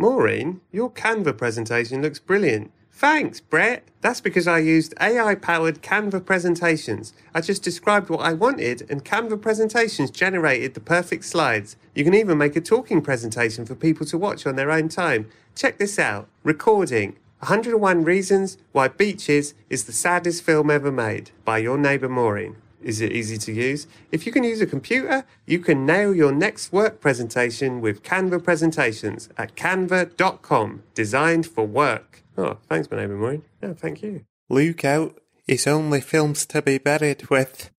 Maureen, your Canva presentation looks brilliant. Thanks, Brett. That's because I used AI powered Canva presentations. I just described what I wanted, and Canva presentations generated the perfect slides. You can even make a talking presentation for people to watch on their own time. Check this out Recording 101 Reasons Why Beaches is the Saddest Film Ever Made by your neighbour Maureen. Is it easy to use? If you can use a computer, you can nail your next work presentation with Canva presentations at canva.com, designed for work. Oh, thanks, my neighbour Maureen. No, thank you. Look out, it's only films to be buried with.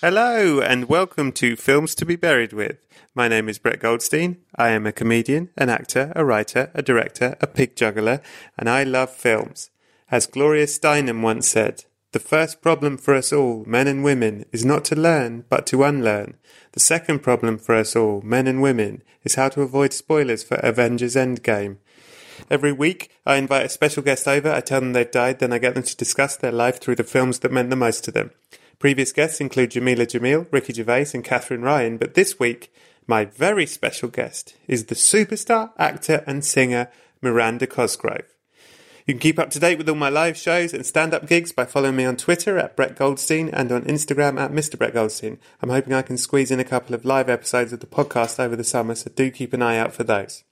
Hello, and welcome to Films to be Buried with. My name is Brett Goldstein. I am a comedian, an actor, a writer, a director, a pig juggler, and I love films. As Gloria Steinem once said, the first problem for us all, men and women, is not to learn, but to unlearn. The second problem for us all, men and women, is how to avoid spoilers for Avengers Endgame. Every week, I invite a special guest over, I tell them they've died, then I get them to discuss their life through the films that meant the most to them. Previous guests include Jamila Jamil, Ricky Gervais, and Katherine Ryan, but this week, my very special guest is the superstar, actor, and singer Miranda Cosgrove. You can keep up to date with all my live shows and stand up gigs by following me on Twitter at Brett Goldstein and on Instagram at Mr. Brett Goldstein. I'm hoping I can squeeze in a couple of live episodes of the podcast over the summer, so do keep an eye out for those.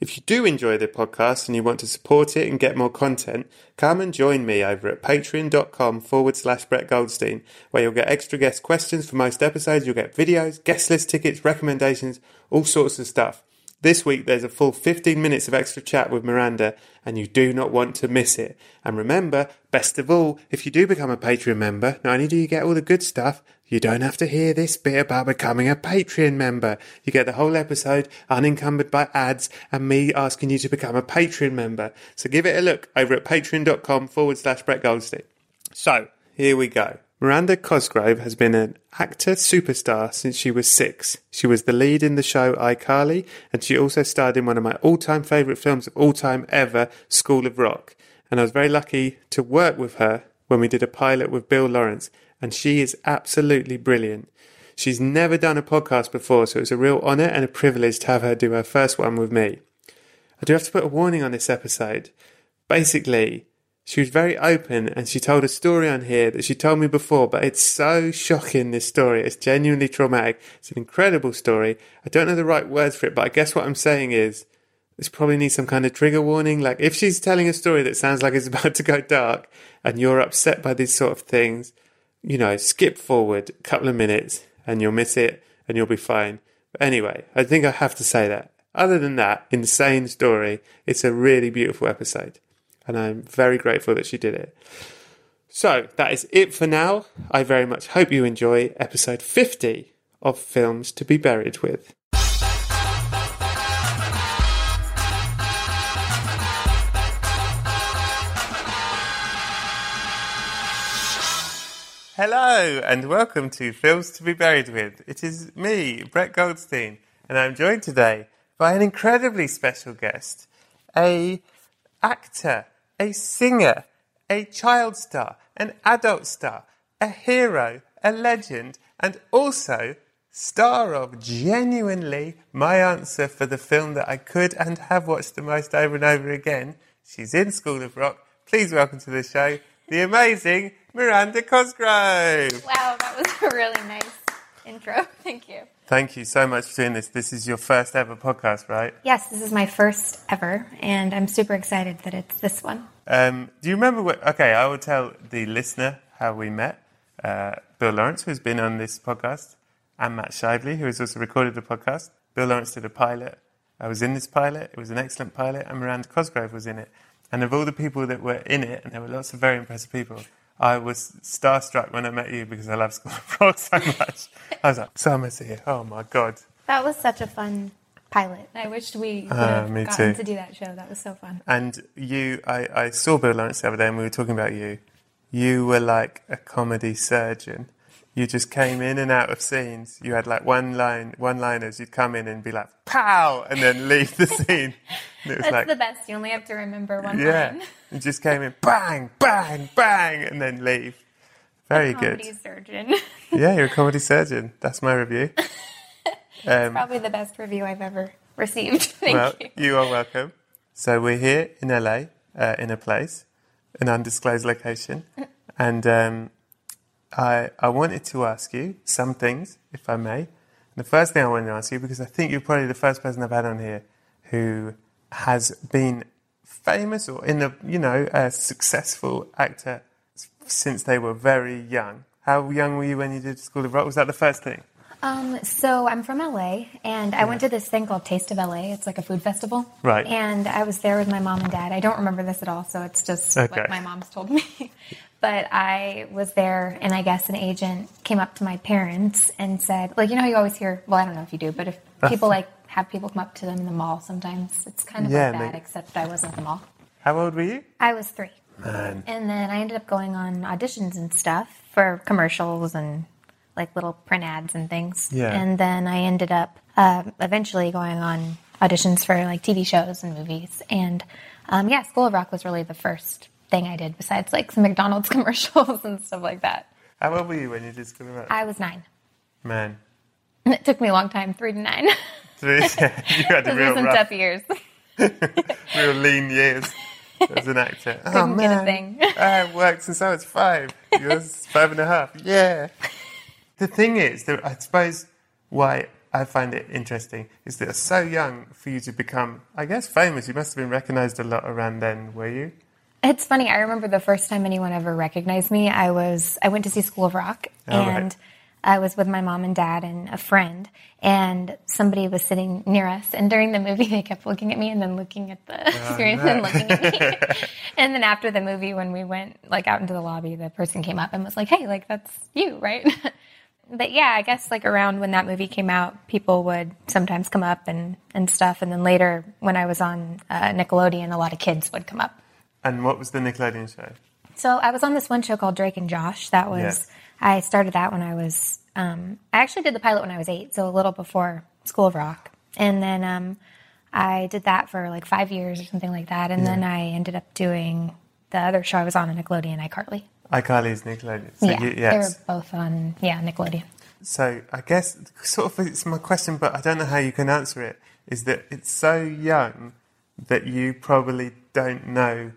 If you do enjoy the podcast and you want to support it and get more content, come and join me over at patreon.com forward slash Brett Goldstein, where you'll get extra guest questions for most episodes, you'll get videos, guest list tickets, recommendations, all sorts of stuff. This week there's a full 15 minutes of extra chat with Miranda, and you do not want to miss it. And remember, best of all, if you do become a Patreon member, not only do you get all the good stuff, you don't have to hear this bit about becoming a Patreon member. You get the whole episode unencumbered by ads and me asking you to become a Patreon member. So give it a look over at patreon.com forward slash Brett Goldstein. So, here we go. Miranda Cosgrove has been an actor superstar since she was six. She was the lead in the show iCarly, and she also starred in one of my all time favourite films of all time ever, School of Rock. And I was very lucky to work with her when we did a pilot with Bill Lawrence, and she is absolutely brilliant. She's never done a podcast before, so it was a real honour and a privilege to have her do her first one with me. I do have to put a warning on this episode. Basically, she was very open and she told a story on here that she told me before, but it's so shocking, this story. It's genuinely traumatic. It's an incredible story. I don't know the right words for it, but I guess what I'm saying is this probably needs some kind of trigger warning. Like if she's telling a story that sounds like it's about to go dark and you're upset by these sort of things, you know, skip forward a couple of minutes and you'll miss it and you'll be fine. But anyway, I think I have to say that. Other than that, insane story. It's a really beautiful episode and I'm very grateful that she did it. So that is it for now. I very much hope you enjoy episode 50 of Films to be Buried with. Hello and welcome to Films to be Buried with. It is me, Brett Goldstein, and I'm joined today by an incredibly special guest, a actor, a singer, a child star, an adult star, a hero, a legend, and also star of genuinely my answer for the film that I could and have watched the most over and over again. She's in School of Rock. Please welcome to the show the amazing Miranda Cosgrove. Wow, that was a really nice intro. Thank you. Thank you so much for doing this. This is your first ever podcast, right? Yes, this is my first ever, and I'm super excited that it's this one. Um, do you remember what? Okay, I will tell the listener how we met. Uh, Bill Lawrence, who's been on this podcast, and Matt Shively, who has also recorded the podcast. Bill Lawrence did a pilot. I was in this pilot. It was an excellent pilot, and Miranda Cosgrove was in it. And of all the people that were in it, and there were lots of very impressive people, I was starstruck when I met you because I love School of Rock so much. I was like, Summer's here. Oh my God. That was such a fun pilot. I wished we would Ah, have me gotten too. to do that show. That was so fun. And you, I, I saw Bill Lawrence the other day and we were talking about you. You were like a comedy surgeon. You just came in and out of scenes. You had like one line, one liners. You'd come in and be like, pow, and then leave the scene. And it was That's like, the best. You only have to remember one yeah. line. You just came in, bang, bang, bang, and then leave. Very good. Comedy surgeon. Yeah, you're a comedy surgeon. That's my review. Um, Probably the best review I've ever received. Thank well, you. you are welcome. So we're here in LA, uh, in a place, an undisclosed location, and um, I I wanted to ask you some things, if I may. The first thing I wanted to ask you, because I think you're probably the first person I've had on here who has been famous or in the you know a successful actor since they were very young. How young were you when you did School of Rock? Was that the first thing? Um, so I'm from LA, and I went to this thing called Taste of LA. It's like a food festival, Right. And I was there with my mom and dad. I don't remember this at all, so it's just Okay. what my mom's told me. but I was there, and I guess an agent came up to my parents and said, like, you know, you always hear. Well, I don't know if you do, but if people like have people come up to them in the mall, sometimes it's kind of Yeah, like that. maybe. Except I wasn't at the mall. How old were you? I was three. Man. And then I ended up going on auditions and stuff for commercials and like little print ads and things. Yeah. And then I ended up uh, eventually going on auditions for like TV shows and movies. And um, yeah, School of Rock was really the first thing I did besides like some McDonald's commercials and stuff like that. How old were you when you did School of Rock? I was nine. Man. And it took me a long time, three to nine. Three you had the real some rough, tough years. real lean years as an actor. oh Couldn't get a man, thing. I worked since I was five. You Yours five and a half. Yeah. The thing is, that I suppose why I find it interesting is that so young for you to become, I guess, famous. You must have been recognised a lot around then, were you? It's funny. I remember the first time anyone ever recognized me. I was I went to see School of Rock, Oh, right. and I was with my mom and dad and a friend, and somebody was sitting near us. And during the movie, they kept looking at me and then looking at the screen and looking at me. and then after the movie, when we went like out into the lobby, the person came up and was like, "Hey, like that's you, right?" but yeah, I guess like around when that movie came out, people would sometimes come up and and stuff. And then later, when I was on uh, Nickelodeon, a lot of kids would come up. And what was the Nickelodeon show? So I was on this one show called Drake and Josh. That was Yes. I started that when I was um, I actually did the pilot when I was eight, so a little before School of Rock, and then um, I did that for like five years or something like that, and then I ended up doing the other show I was on, on Nickelodeon, iCarly. iCarly's Nickelodeon. So yeah, you, they were both on yeah Nickelodeon. So I guess sort of it's my question, but I don't know how you can answer it. Is that it's so young that you probably don't know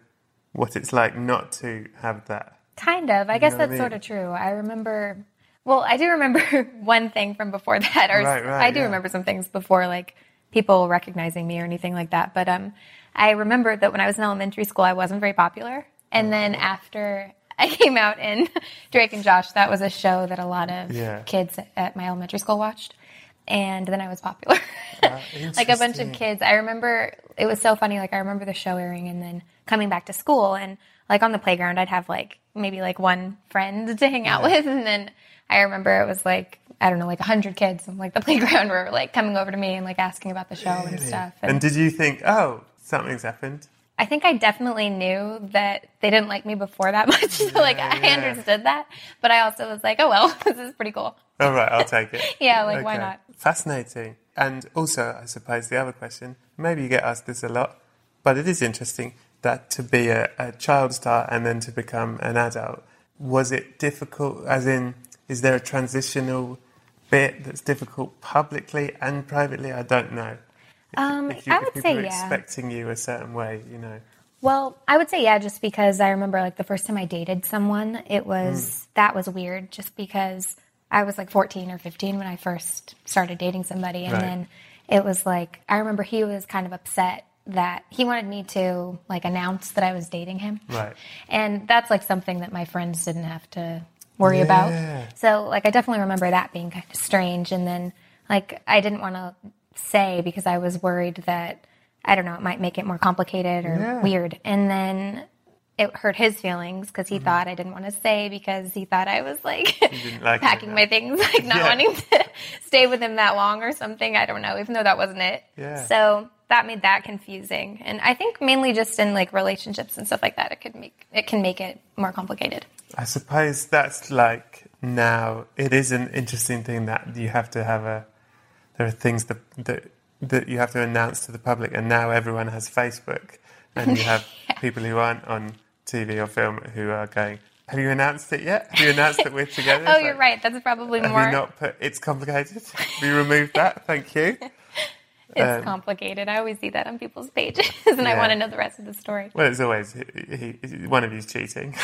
what it's like not to have that. Kind of. I guess know what I that's mean? sort of true. I remember. Well, I do remember one thing from before that, or Right, right, I do yeah. remember some things before, like people recognizing me or anything like that. But um, I remember that when I was in elementary school, I wasn't very popular, and then Oh. after I came out in Drake and Josh, that was a show that a lot of Yeah. kids at my elementary school watched, and then I was popular. Uh, like a bunch of kids. I remember it was so funny. Like I remember the show airing and then coming back to school and like on the playground, I'd have like maybe like one friend to hang out with, and then I remember it was like I don't know, like a hundred kids on like the playground were like coming over to me and like asking about the show and stuff. And, And did you think, oh, something's happened? I think I definitely knew that they didn't like me before that much. so like I yeah. understood that, but I also was like, oh well, this is pretty cool. All right, I'll take it. Yeah, like, why not? Fascinating. And also, I suppose the other question, maybe you get asked this a lot, but it is interesting that to be a, a child star and then to become an adult, was it difficult? As in, is there a transitional bit that's difficult publicly and privately? I don't know. Um, If, you, I would people say yeah. expecting you a certain way, you know. Well, I would say yeah, just because I remember like the first time I dated someone, it was that was weird just because I was like 14 or 15 when I first started dating somebody and Right. then it was like I remember he was kind of upset that he wanted me to like announce that I was dating him. Right. And that's like something that my friends didn't have to worry Yeah. about. So like I definitely remember that being kind of strange and then like I didn't want to say because I was worried that I don't know, it might make it more complicated or Yeah. weird. And then it hurt his feelings because he mm-hmm. thought I didn't want to say because he thought I was like like packing my things, like not Yeah. wanting to stay with him that long or something. I don't know, even though that wasn't it. Yeah. So that made that confusing. And I think mainly just in like relationships and stuff like that, it could make it can make it more complicated. I suppose that's like now it is an interesting thing that you have to have a there are things that that that you have to announce to the public and now everyone has Facebook and you have people who aren't on TV or film who are going have you announced it yet? Have you announced that we're together? Oh, It's you're like, right. That's probably Have more. you not put it's complicated? we removed that? Thank you. it's um, complicated. I always see that on people's pages, and I want to know the rest of the story. Well, it's always he, he, one of you's cheating.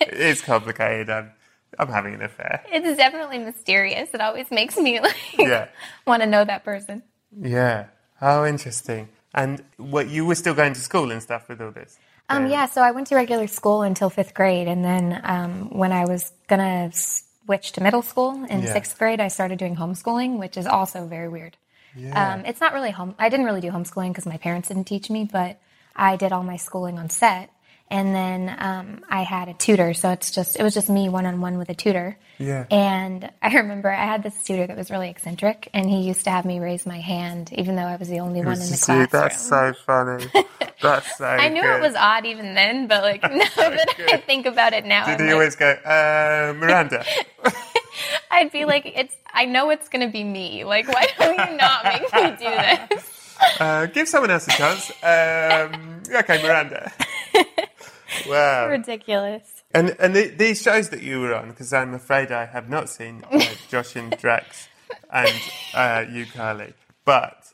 it's complicated. I'm, I'm having an affair. It's definitely mysterious. It always makes me like Yeah. want to know that person. Yeah. Oh, interesting. And what you were still going to school and stuff with all this? Um, yeah, so I went to regular school until fifth grade, and then um, when I was gonna switch to middle school in Yeah. sixth grade, I started doing homeschooling, which is also very weird. Um, it's not really home. I didn't really do homeschooling because my parents didn't teach me, but I did all my schooling on set, and then um, I had a tutor. So it's just it was just me one on one with a tutor. Yeah. And I remember I had this tutor that was really eccentric, and he used to have me raise my hand, even though I was the only one in the classroom. That's so funny. That's so I knew good. it was odd even then, but like now that I think about it now, Did I'm he like, always go, uh, Miranda? I'd be like, it's. I know it's gonna be me. Like, why don't you not make me do this? uh, give someone else a chance. Um, okay, Miranda. Wow. Ridiculous. And and the, these shows that you were on, because I'm afraid I have not seen uh, Josh and Drax and uh, you, Carly, but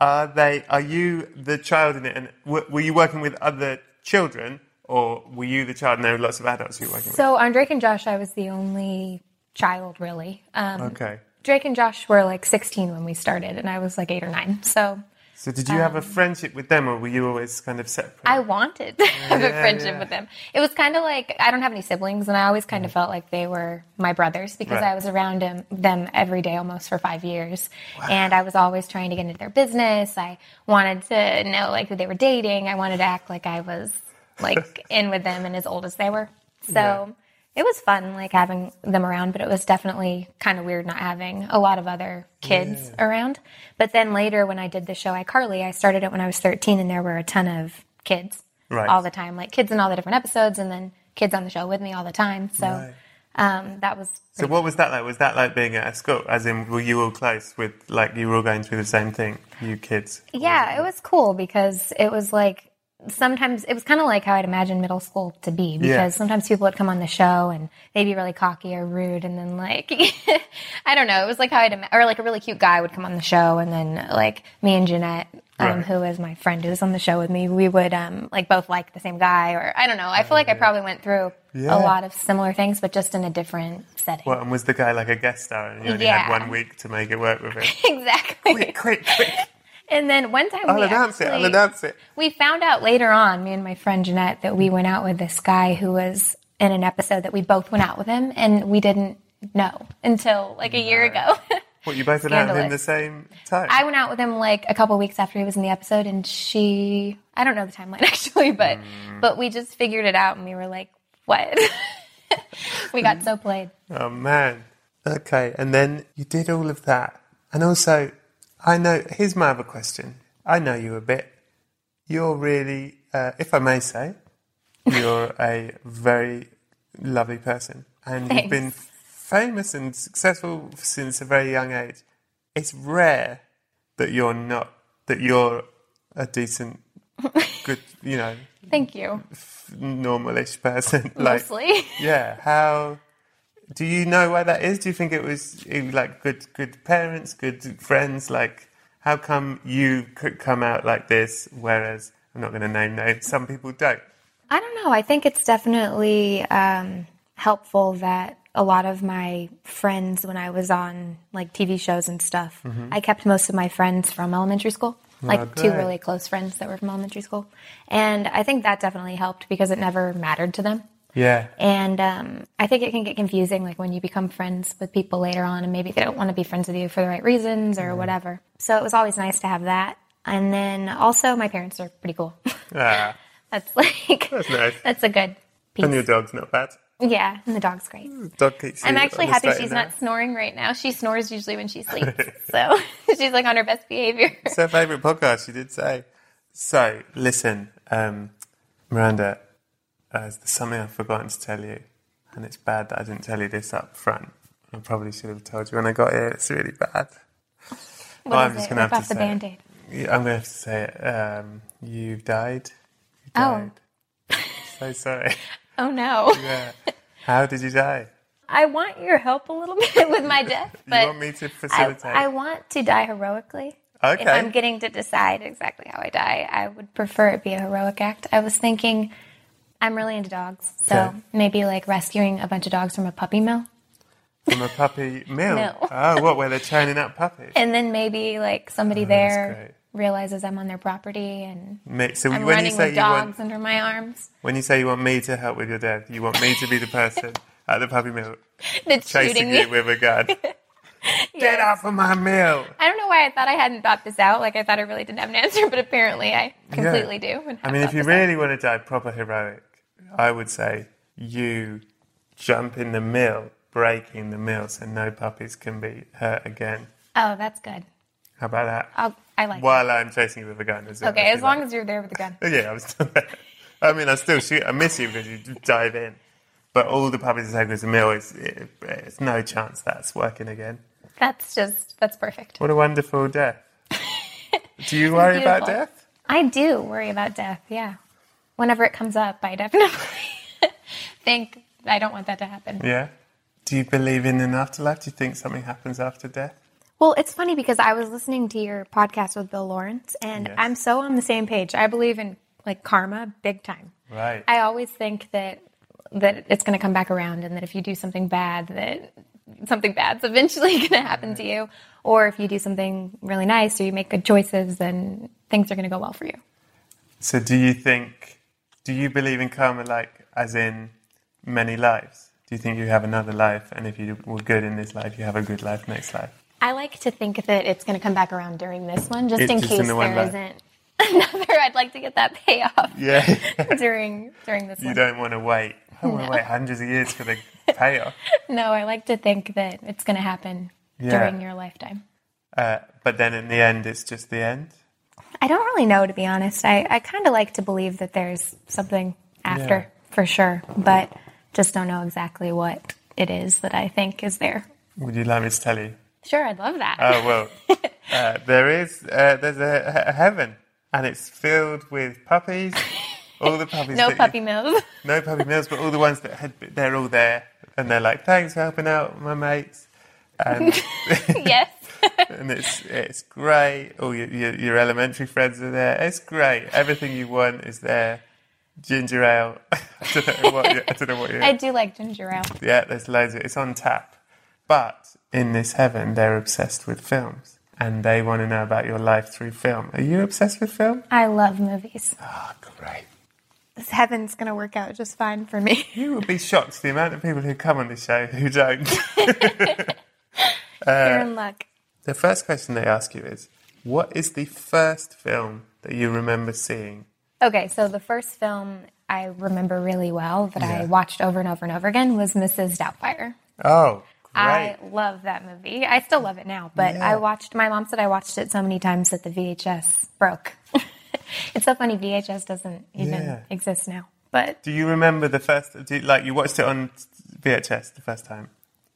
are they? Are you the child in it? And w- were you working with other children, or were you the child? And there were lots of adults you were working with? So on Drake and Josh, I was the only child really. Um. Okay. Drake and Josh were like 16 when we started, and I was like eight or nine. So So did you have a um, friendship with them, or were you always kind of separate? I wanted to have a friendship yeah. with them. It was kind of like I don't have any siblings, and I always kind of mm-hmm. felt like they were my brothers because Right. I was around them, them every day almost for five years, and I was always trying to get into their business. I wanted to know like who they were dating. I wanted to act like I was like in with them and as old as they were. So. Yeah. It was fun, like having them around, but it was definitely kind of weird not having a lot of other kids around. But then later, when I did the show iCarly, I started it when I was 13, and there were a ton of kids Right. all the time, like kids in all the different episodes, and then kids on the show with me all the time. So Right. um, that was So what was that like? Was that like being at a school? As in, were you all close with like you were all going through the same thing, you kids? yeah, it was cool because it was like sometimes it was kind of like how I'd imagine middle school to be because Yeah. sometimes people would come on the show and they'd be really cocky or rude and then like I don't know it was like how I'd ima- or like a really cute guy would come on the show and then like me and Jennette um, Right. who is my friend who's on the show with me we would um, like both like the same guy or I don't know I feel like I probably went through Yeah. a lot of similar things but just in a different setting What, and was the guy like a guest star and you only Yeah. had one week to make it work with him? exactly quick, quick, quick. And then one time I'll we announce it, I'll actually- it. We found out later on, me and my friend Jennette, that we went out with this guy who was in an episode that we both went out with him, and we didn't know until like a year ago. What, you both went out with him the same time? I went out with him like a couple weeks after he was in the episode, and she, I don't know the timeline actually, but Mm. but we just figured it out, and we were like, what? we got so played. Oh man. Okay, and then you did all of that. And also, I know, here's my other question. I know you a bit. You're really, uh, if I may say, you're a very lovely person. And you've been famous and successful since a very young age. It's rare that you're not, that you're a decent, good, you know, Thank you. normalish person. like, Mostly. yeah. How do you know why that is? Do you think it was eh, like good, good parents, good friends? Like, how come you could come out like this, whereas I'm not going to name names. Some people don't. I don't know. I think it's definitely um, helpful that a lot of my friends, when I was on like TV shows and stuff, I kept most of my friends from elementary school, like two really close friends that were from elementary school, and I think that definitely helped because it never mattered to them. Yeah. And um, I think it can get confusing, like when you become friends with people later on, and maybe they don't want to be friends with you for the right reasons or whatever. So it was always nice to have that. And then also, my parents are pretty cool. Ah, that's like, that's nice. that's a good piece. And your dog's not bad. Yeah, and the dog's great. Dog keeps I'm actually happy she's narrow. not snoring right now. She snores usually when she sleeps. so she's like on her best behavior. It's her favourite podcast, she did say. So, listen, um, Miranda, there's something I've forgotten to tell you, and it's bad that I didn't tell you this up front. I probably should have told you when I got here. It's really bad. What Well, I'm just it? gonna have to the say it. band aid. Yeah, I'm going to have to say it. Um, you've died. You Oh. so sorry. Oh no. Yeah. How did you die? I want your help a little bit with my death, but you want me to I, facilitate? I want to die heroically. Okay. If I'm getting to decide exactly how I die, I would prefer it be a heroic act. I was thinking I'm really into dogs, so Okay. maybe like rescuing a bunch of dogs from a puppy mill. From a puppy mill? No. Oh, what, where they're churning out puppies? And then maybe like somebody Oh, there realizes I'm on their property and Mate, so I'm when you running say with you want dogs under my arms When you say you want me to help with your death, you want me to be the person at the puppy mill that's chasing you with a gun. Get Yes. off of my mill! I don't know why I thought I hadn't thought this out. Like I thought I really didn't have an answer, but apparently I completely do. I mean, if you this out. really want to die proper heroic, I would say you jump in the mill, breaking the mill so no puppies can be hurt again. Oh, that's good. How about that? I'll, I like. While I'm chasing you with a gun. As well. Okay, as long like. as you're there with the gun. Yeah, I was still there. I mean, I still shoot. I miss you because you dive in. But all the puppies are taken as a mill. It's, it, it's no chance that's working again. That's just that's perfect. What a wonderful death. Do you worry about death? I do worry about death. Yeah, whenever it comes up, I definitely think I don't want that to happen. Yeah. Do you believe in an afterlife? Do you think something happens after death? Well, it's funny because I was listening to your podcast with Bill Lawrence, and Yes. I'm so on the same page. I believe in like karma, big time. Right. I always think that that it's going to come back around, and that if you do something bad, that something bad's eventually going to happen to you. Or if you do something really nice, or you make good choices, then things are going to go well for you. So do you think, do you believe in karma like as in many lives? Do you think you have another life and if you were good in this life, you have a good life next life? I like to think that it's going to come back around during this one, just It's in just case in the there isn't another. I'd like to get that payoff Yeah. during during this you one. don't want to wait. I want to wait hundreds of years for the payoff. No, I like to think that it's going to happen Yeah. during your lifetime. Uh, but then in the end, it's just the end. I don't really know, to be honest. I, I kind of like to believe that there's something after Yeah. for sure, but just don't know exactly what it is that I think is there. Would you like me to tell you? Sure, I'd love that. Oh well, uh, there is. Uh, there's a, a heaven, and it's filled with puppies. All the puppies. no that you- puppy mills. no puppy mills, but all the ones that had, they're all there, and they're like, "Thanks for helping out my mates," and yes. And it's it's great. All your, your your elementary friends are there. It's great. Everything you want is there. Ginger ale. I don't know what. You, I don't know what you. I do like ginger ale. Yeah, there's loads of it. It's on tap. But in this heaven, they're obsessed with films. And they want to know about your life through film. Are you obsessed with film? I love movies. Oh, great. This heaven's going to work out just fine for me. You would be shocked the amount of people who come on this show who don't. You're in luck. The first question they ask you is What is the first film that you remember seeing? Okay, so the first film I remember really well that I watched over and over and over again was Mrs. Doubtfire. Oh, I love that movie. I still love it now, but Yeah. I watched. My mom said I watched it so many times that the VHS broke. it's so funny. VHS doesn't even Yeah. exist now. But Do you remember the first, do you, like you watched it on VHS the first time?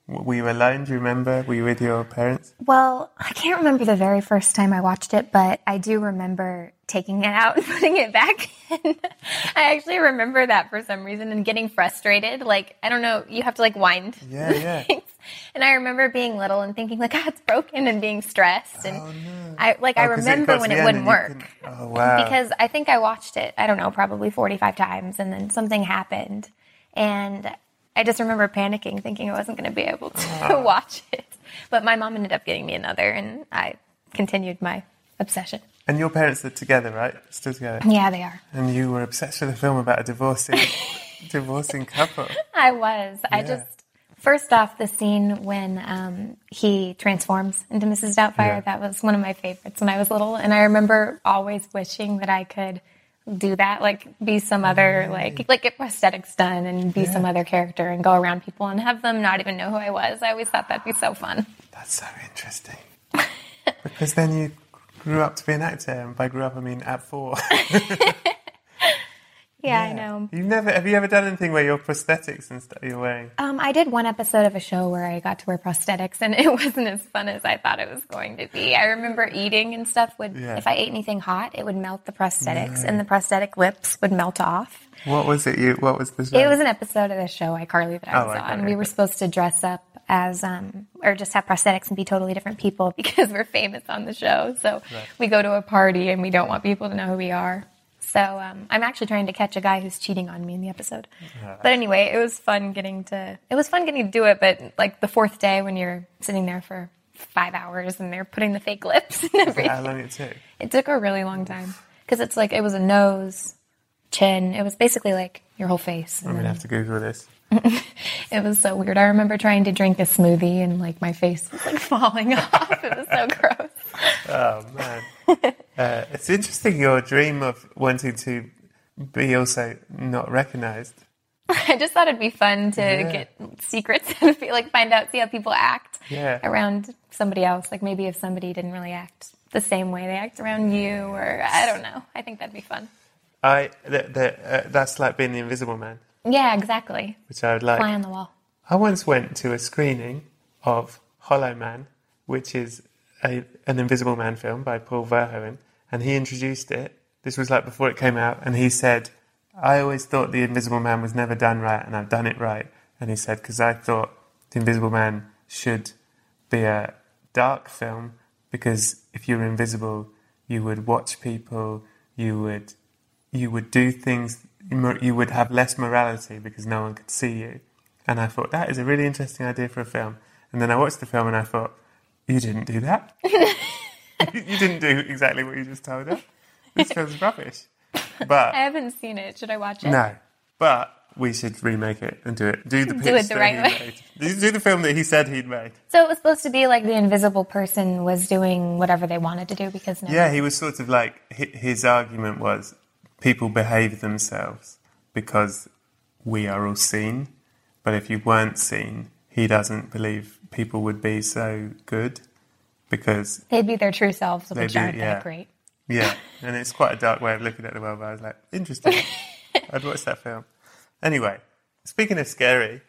W- Were you alone? Do you remember? Were you with your parents? well, I can't remember the very first time I watched it, but I do remember taking it out and putting it back in. I actually remember that for some reason and getting frustrated. Like I don't know, you have to like wind. Yeah, yeah. things. And I remember being little and thinking like, "Ah, it's broken," and being stressed. And Oh, no. I like I Oh, it remember when it wouldn't work. Oh, wow. because I think I watched it, I don't know, probably 45 times, and then something happened. And I just remember panicking, thinking I wasn't going to be able to Ah. watch it. But my mom ended up getting me another, and I continued my obsession. And your parents are together, right? Still together. Yeah, they are. And you were obsessed with a film about a divorcing, divorcing couple. I was. I just, First off, the scene when um, he transforms into Mrs. Doubtfire, Yeah. that was one of my favorites when I was little. And I remember always wishing that I could do that, like be some other, like, like get prosthetics done and be some other character and go around people and have them not even know who I was. I always thought that'd be so fun. That's so interesting. because then you grew up to be an actor, and by grew up I mean at four. Yeah, I know. You've never have you ever done anything where your prosthetics and stuff you're wearing? Um, I did one episode of a show where I got to wear prosthetics, and it wasn't as fun as I thought it was going to be. I remember eating and stuff would, Yeah. if I ate anything hot, it would melt the prosthetics, and the prosthetic lips would melt off. What was it? You what was the show? It was an episode of the show iCarly that I Oh, was on. iCarly, We were supposed to dress up as, um, or just have prosthetics and be totally different people because we're famous on the show. So we go to a party and we don't want people to know who we are. So um, I'm actually trying to catch a guy who's cheating on me in the episode. But anyway, it was fun getting to. It was fun getting to do it. But like the fourth day when you're sitting there for five hours and they're putting the fake lips and everything. How long it took? It took a really long time because it's like it was a nose, chin. It was basically like your whole face. I'm gonna have to Google this. it was so weird. I remember trying to drink a smoothie and like my face was like falling off. It was so gross. Oh man, uh, it's interesting your dream of wanting to be also not recognised. I just thought it'd be fun to Yeah. get secrets and feel like find out, see how people act Yeah. around somebody else. Like maybe if somebody didn't really act the same way they act around you, or I don't know. I think that'd be fun. I the, the, uh, that's like being the Invisible Man, Yeah, exactly. which I would like. Fly on the wall. I once went to a screening of Hollow Man, which is a, an Invisible Man film by Paul Verhoeven, and he introduced it. This was like before it came out, and he said, I always thought The Invisible Man was never done right, and I've done it right. And he said, because I thought The Invisible Man should be a dark film, because if you were invisible, you would watch people, you would you would do things, you would have less morality because no one could see you. And I thought, that is a really interesting idea for a film. And then I watched the film and I thought, you didn't do that. you didn't do exactly what you just told us. This film's rubbish. But, I haven't seen it. Should I watch it? no. But we should remake it and do it. Do the Do it the right way. made. Do do the film that he said he'd made. So it was supposed to be like the invisible person was doing whatever they wanted to do because no Yeah, he was sort of like his argument was people behave themselves because we are all seen, but if you weren't seen, he doesn't believe people would be so good because they'd be their true selves, which be- aren't yeah. that great. yeah, and it's quite a dark way of looking at the world. But I was like, interesting. I'd watch that film. Anyway, speaking of scary,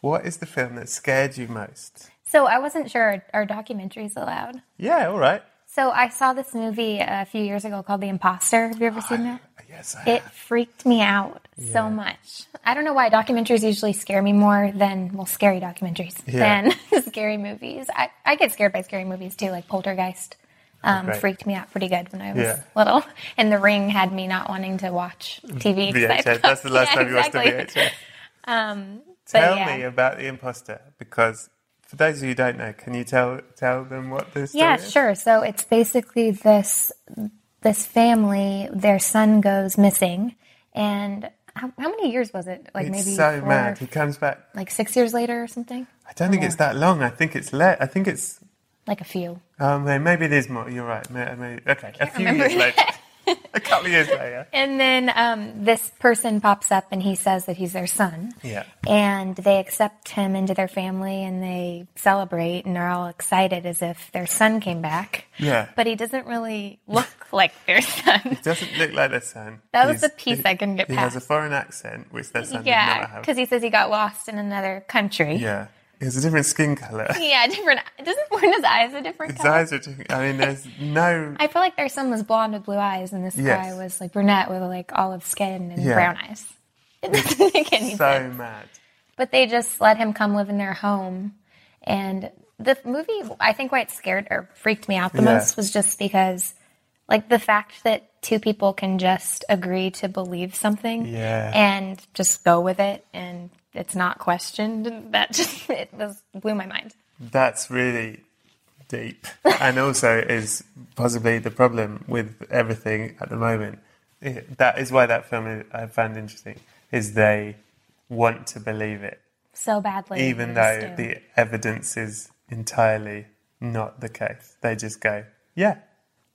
what is the film that scared you most? So I wasn't sure are documentaries allowed. Yeah, all right. So I saw this movie a few years ago called The Imposter. Have you ever seen that? Yes, It freaked me out so much. I don't know why documentaries usually scare me more than well, scary documentaries Yeah. than scary movies. I, I get scared by scary movies too, like Poltergeist. Um, Right. freaked me out pretty good when I was Yeah. little, and The Ring had me not wanting to watch TV. VHS. That's the last Yeah, time you watched exactly. the VHS. But Tell yeah. me about the imposter because for those of you who don't know, can you tell tell them what this Yeah, is? sure. So it's basically this this family. Their son goes missing, and how, how many years was it? Like It's maybe so four, mad. He comes back. like six years later or something. I don't think it's that long. I think it's le- I think it's Like a few. um, maybe it is more. You're right. May- may- okay, a few remember years later, couple years later. And then um, this person pops up and he says that he's their son. Yeah. And they accept him into their family and they celebrate and are all excited as if their son came back. Yeah. But he doesn't really look like their son. He Doesn't look like their son. That was He's- the piece I couldn't get past. He has a foreign accent, which their son did not Yeah, because he says he got lost in another country. Yeah, has a different skin color. Yeah, different. Doesn't one his eyes a different His color? eyes are. different. I mean, there's no. I feel like their son was blonde with blue eyes, and this Yes. guy was like brunette with like olive skin and Yeah. brown eyes. It doesn't make any So sense. mad. But they just let him come live in their home, and the movie, I think, why it scared or freaked me out the Yeah. most was just because, like, the fact that two people can just agree to believe something Yeah. and just go with it, and it's not questioned. That just it was blew my mind. That's really deep, and also is possibly the problem with everything at the moment. That is why that film I found interesting. Is they want to believe it, so badly. even though do. the evidence is entirely not the case. They just go, yeah,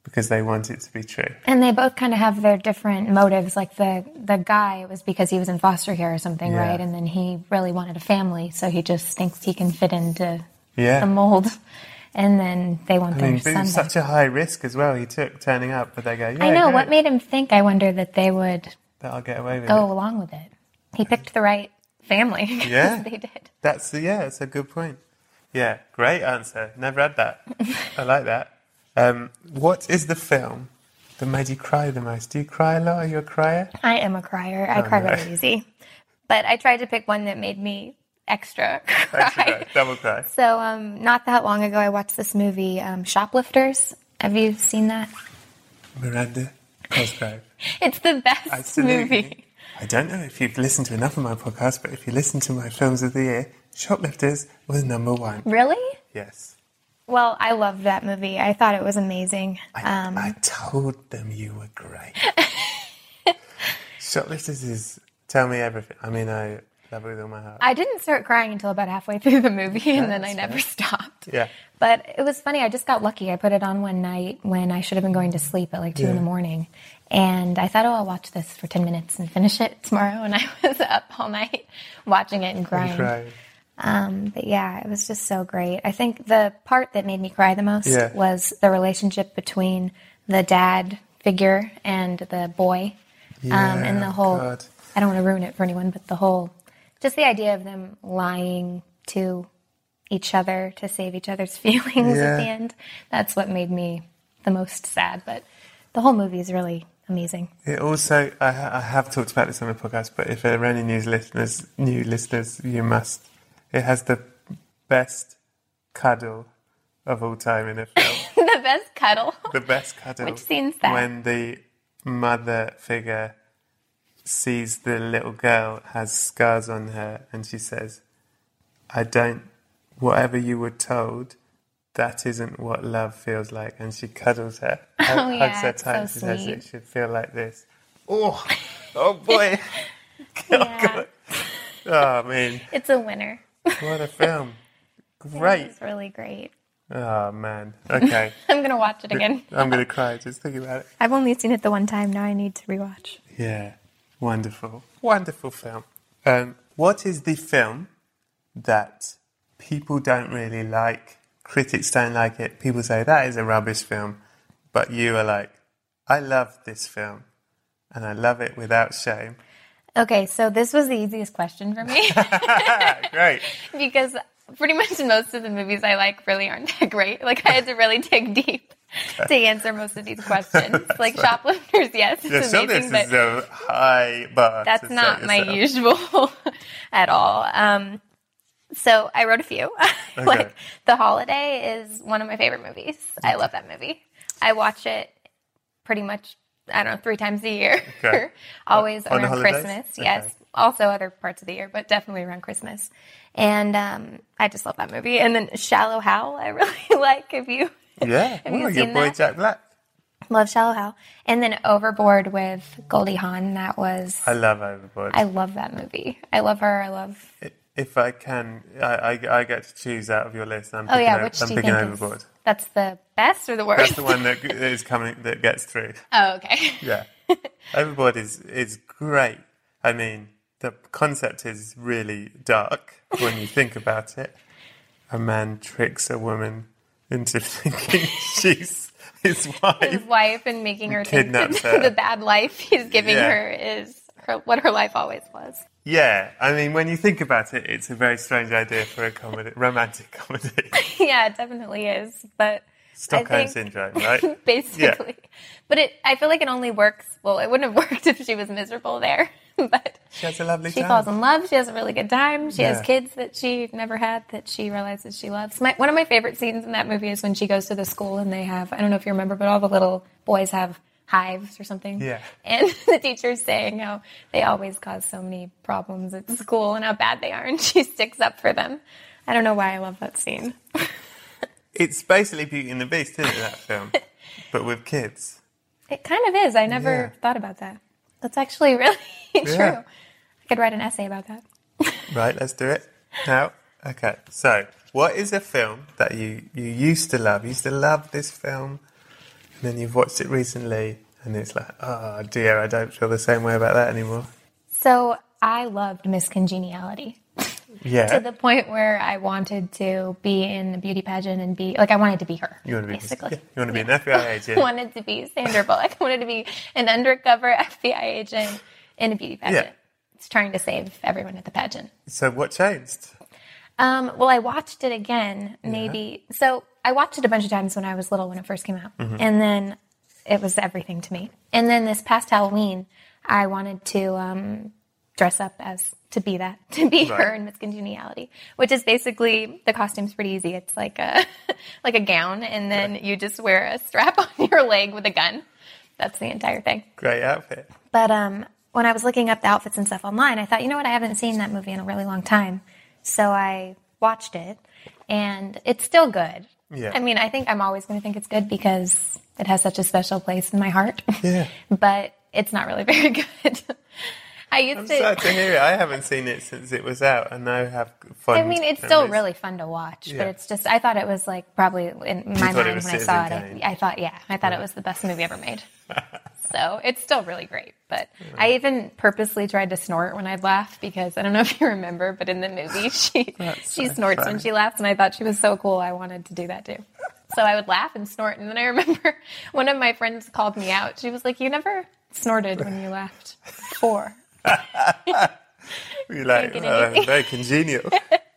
because they want it to be true. And they both kind of have their different motives. Like the the guy, it was because he was in foster care or something, Yeah. right? And then he really wanted a family, so he just thinks he can fit into Yeah. the mold. And then they want I their mean, but it son was such a high risk as well. He took turning up, but they go, yeah, I know great, what made him think. I wonder that they would that I'll get away with go it. along with it. He picked the right family. Yeah. they did. That's yeah, that's a good point. Yeah, great answer. Never had that. I like that. Um, what is the film that made you cry the most? Do you cry a lot? Are you a crier? I am a crier. I Oh, cry no. really easy, but I tried to pick one that made me extra cry. Actually, double cry. So, um, not that long ago, I watched this movie, um, Shoplifters. Have you seen that? Miranda Cosgrove. It's the best Absolutely. movie. I don't know if you've listened to enough of my podcast, but if you listen to my films of the year, Shoplifters was number one. Really? Yes. Well, I loved that movie. I thought it was amazing. I, Um, I told them you were great. Shoplifters is tell me everything. I mean, I love it with all my heart. I didn't start crying until about halfway through the movie, and then I never stopped. Yeah. But it was funny. I just got lucky. I put it on one night when I should have been going to sleep at like two in the morning. And I thought, oh, I'll watch this for 10 minutes and finish it tomorrow. And I was up all night watching it and crying. Um, but yeah, it was just so great. I think the part that made me cry the most Yeah. was the relationship between the dad figure and the boy. um, and the whole, God. I don't want to ruin it for anyone, but the whole, just the idea of them lying to each other to save each other's feelings Yeah. at the end. That's what made me the most sad. But the whole movie is really amazing. It also, I, I have talked about this on the podcast, but if there are any news listeners, new listeners, you must. It has the best cuddle of all time in a film. the best cuddle. the best cuddle. Which scene's that? When the mother figure sees the little girl has scars on her, and she says, "I don't. Whatever you were told." That isn't what love feels like, and she cuddles her, Oh, hugs yeah, her tight. so she says it should feel like this. Oh, oh boy! oh, yeah, Oh man, it's a winner. What a film! Great. It's really great. Oh man. Okay, I'm gonna watch it again. I'm gonna cry just thinking about it. I've only seen it the one time. Now I need to rewatch. Yeah, wonderful, wonderful film. Um, what is the film that people don't really like? Critics don't like it. People say that is a rubbish film, but you are like, I love this film, and I love it without shame. Okay, so this was the easiest question for me Great. because pretty much most of the movies I like really aren't that great. Like I had to really dig deep to answer most of these questions. Like shoplifters, yes, it's Yeah, so this amazing, but is a high bar. that's not my usual at all. Um, so I wrote a few. like The Holiday is one of my favorite movies. I love that movie. I watch it pretty much. I don't know three times a year. Okay. Always On around? Christmas. Yes. Okay. Also other parts of the year, but definitely around Christmas. And um, I just love that movie. And then Shallow Hal, I really like. If you Yeah, Have you oh, your boy that? Jack Black. love Shallow Hal, and then Overboard with Goldie Hawn, that was. I love Overboard. I love that movie. I love her. I love. If I can, I, I, I get to choose out of your list. I'm Oh picking, yeah, which I'm do you picking think Overboard. is that's the best or the worst? That's the one that is coming that gets through. oh, okay. Yeah, Overboard is is great. I mean, the concept is really dark when you think about it. A man tricks a woman into thinking she's his wife. His wife. and making her think that her. the bad life he's giving Yeah. her is her, what her life always was. Yeah, I mean, when you think about it, it's a very strange idea for a comedy, romantic comedy. yeah, it definitely is. But Stockholm syndrome, right? basically, but it I feel like it only works. Well, it wouldn't have worked if she was miserable there. but She has a lovely she time. falls in love. She has a really good time. She Yeah. has kids that she never had that she realizes she loves. My, one of my favorite scenes in that movie is when she goes to the school and they have I don't know if you remember, but all the little boys have hives or something. Yeah. And the teacher's saying how they always cause so many problems at school and how bad they are, and she sticks up for them. I don't know why I love that scene. It's basically Beauty and the Beast, isn't it, that film? but with kids. It kind of is. I never Yeah. thought about that. That's actually really true. Yeah. I could write an essay about that. Right, let's do it. Now, okay. So, what is a film that you you used to love? You used to love this film, and then you've watched it recently, and it's like, oh dear, I don't feel the same way about that anymore. So I loved Miss Congeniality Yeah. to the point where I wanted to be in a beauty pageant and be like I wanted to be her. you want to be basically. yeah, you want to be an FBI agent. I wanted to be Sandra Bullock. I wanted to be an undercover FBI agent in a beauty pageant. Yeah. It's trying to save everyone at the pageant. So what changed? Um, well, I watched it again, maybe. So I watched it a bunch of times when I was little when it first came out. Mm-hmm. And then it was everything to me. And then this past Halloween, I wanted to um, dress up as to be that, to be her Right. in Miss Congeniality, which is basically the costume's pretty easy. It's like a like a gown, and then you just wear a strap on your leg with a gun. That's the entire thing. Great outfit. But um, when I was looking up the outfits and stuff online, I thought, you know what, I haven't seen that movie in a really long time. So I watched it, and it's still good. Yeah. I mean, I think I'm always going to think it's good because it has such a special place in my heart. Yeah. but it's not really very good. I used I'm to. sad to hear it. I haven't seen it since it was out, and I have fun. I mean, it's still really fun to watch, Yeah. but it's just, I thought it was like probably in my mind when I saw it, I, I thought, yeah, I thought it was the best movie ever made. so it's still really great. But I even purposely tried to snort when I'd laugh because I don't know if you remember, but in the movie, she, she so snorts funny. when she laughs, and I thought she was so cool. I wanted to do that too. So I would laugh and snort. And then I remember one of my friends called me out. She was like, You never snorted when you laughed before. You're like, oh, very congenial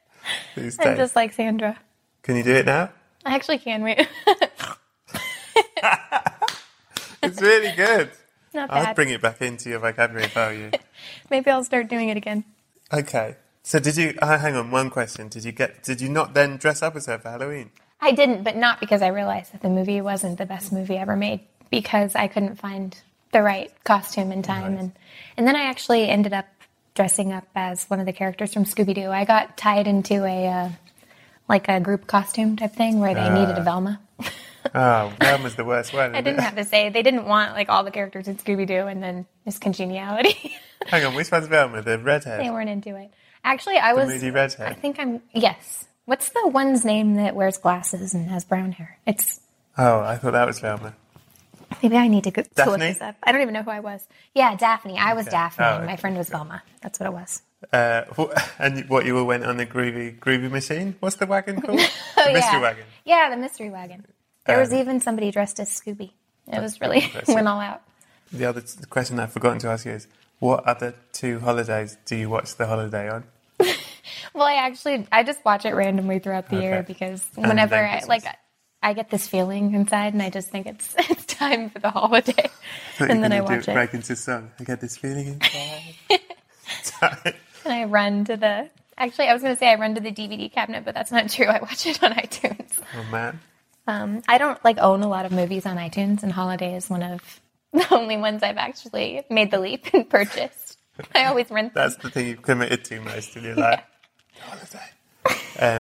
these I'm just like Sandra. Can you do it now? I actually can wait. It's really good. Not I'll bring it back into your vocabulary if I you. Maybe I'll start doing it again. Okay. So did you? Uh, hang on. One question. Did you get? Did you not then dress up as her for Halloween? I didn't, but not because I realized that the movie wasn't the best movie ever made because I couldn't find the right costume in time and and then I actually ended up dressing up as one of the characters from Scooby Doo. I got tied into a uh, like a group costume type thing where they needed a Velma. Oh, was the worst one. I didn't have to say they didn't want like all the characters in Scooby Doo and then Miss Congeniality. Hang on. Which one's Velma? The redhead. they weren't into it. Actually, I was. moody redhead. I think I'm. Yes. What's the one's name that wears glasses and has brown hair? It's Oh, I thought that was Velma. Maybe I need to, go, to look this up. I don't even know who I was. Yeah, Daphne. I was Daphne. Oh, and my friend was Velma. That's what it was. Uh, and what you all went on the groovy groovy machine? What's the wagon called? Oh, the mystery yeah. wagon. Yeah, the mystery wagon. There was Um, even somebody dressed as Scooby. It was really went all out. The other t- question I've forgotten to ask you is, what other two holidays do you watch the holiday on? Well, I actually I just watch it randomly throughout the year because whenever I like I get this feeling inside and I just think it's it's time for the holiday. And then I gonna do watch it. Break into song. I get this feeling inside. And I run to the Actually, I was going to say I run to the DVD cabinet, but that's not true. I watch it on iTunes. oh man. Um, I don't like own a lot of movies on iTunes, and Holiday is one of the only ones I've actually made the leap and purchased. I always rent them. That's the thing you've committed to most in your life. Holiday.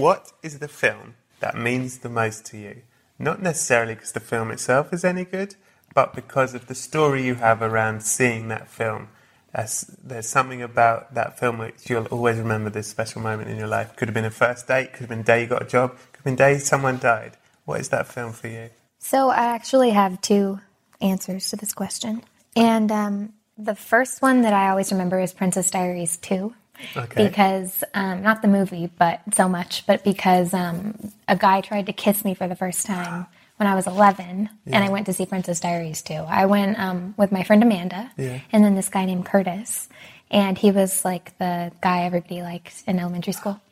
What is the film that means the most to you? Not necessarily because the film itself is any good, but because of the story you have around seeing that film. As there's something about that film which you'll always remember this special moment in your life. Could have been a first date, could have been day you got a job, could have been day someone died. What is that film for you? So I actually have two answers to this question. And um, the first one that I always remember is Princess Diaries 2. Okay. Because, um, not the movie, but so much, but because um, a guy tried to kiss me for the first time when I was 11, and I went to see Princess Diaries too. I went um, with my friend Amanda, Yeah. and then this guy named Curtis. And he was like the guy everybody liked in elementary school.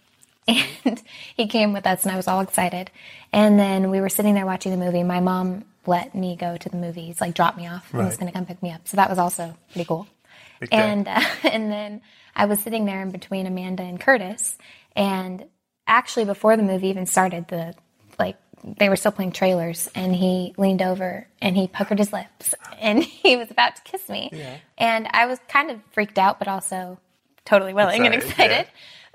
And he came with us, and I was all excited. And then we were sitting there watching the movie. My mom let me go to the movies, like drop me off, and was going to come pick me up. So that was also pretty cool. Big. And uh, and then I was sitting there in between Amanda and Curtis, and actually before the movie even started, the like they were still playing trailers, and he leaned over and he puckered his lips, and he was about to kiss me, and I was kind of freaked out, but also totally willing and Excited, excited. yeah.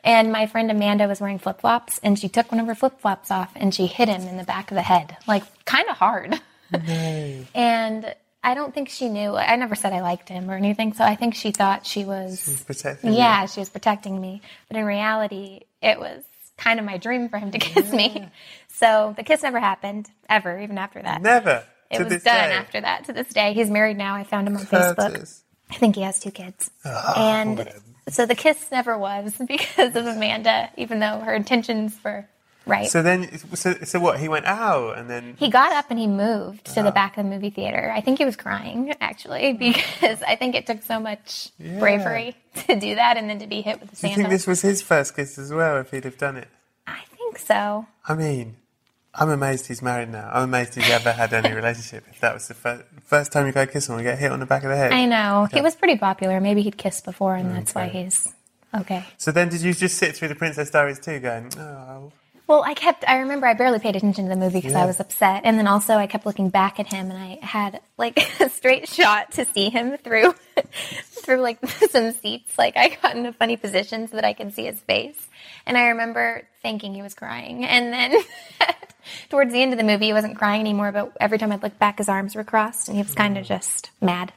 And my friend Amanda was wearing flip flops, and she took one of her flip flops off and she hit him in the back of the head, like kind of hard. and I don't think she knew. I never said I liked him or anything, so I think she thought she was. protecting you. yeah, she was protecting me. But in reality, it was kind of my dream for him to kiss me. So the kiss never happened, ever, even after that. Never. It to was this done day. after that to this day. He's married now. I found him on Facebook. I think he has two kids. Ah, and so the kiss never was because of Amanda, even though her intentions were right. So then, so, so what? He went out and then. he got up and he moved to the uh-huh. back of the movie theater. I think he was crying, actually, because I think it took so much bravery to do that and then to be hit with the Do you think this was his first kiss as well? If he'd have done it, I think so. I mean, I'm amazed he's married now. I'm amazed he's ever had any relationship. If that was the first, first time you go kiss someone, you get hit on the back of the head. I know. He was pretty popular. Maybe he'd kissed before, and that's why he's okay. So then, did you just sit through the Princess Diaries too, going, oh, Well, I kept, I remember I barely paid attention to the movie because Yeah. I was upset. And then also I kept looking back at him and I had like a straight shot to see him through, through like some seats. Like I got in a funny position so that I could see his face. And I remember thinking he was crying. And then towards the end of the movie, he wasn't crying anymore, but every time I'd look back, his arms were crossed and he was kind of just mad,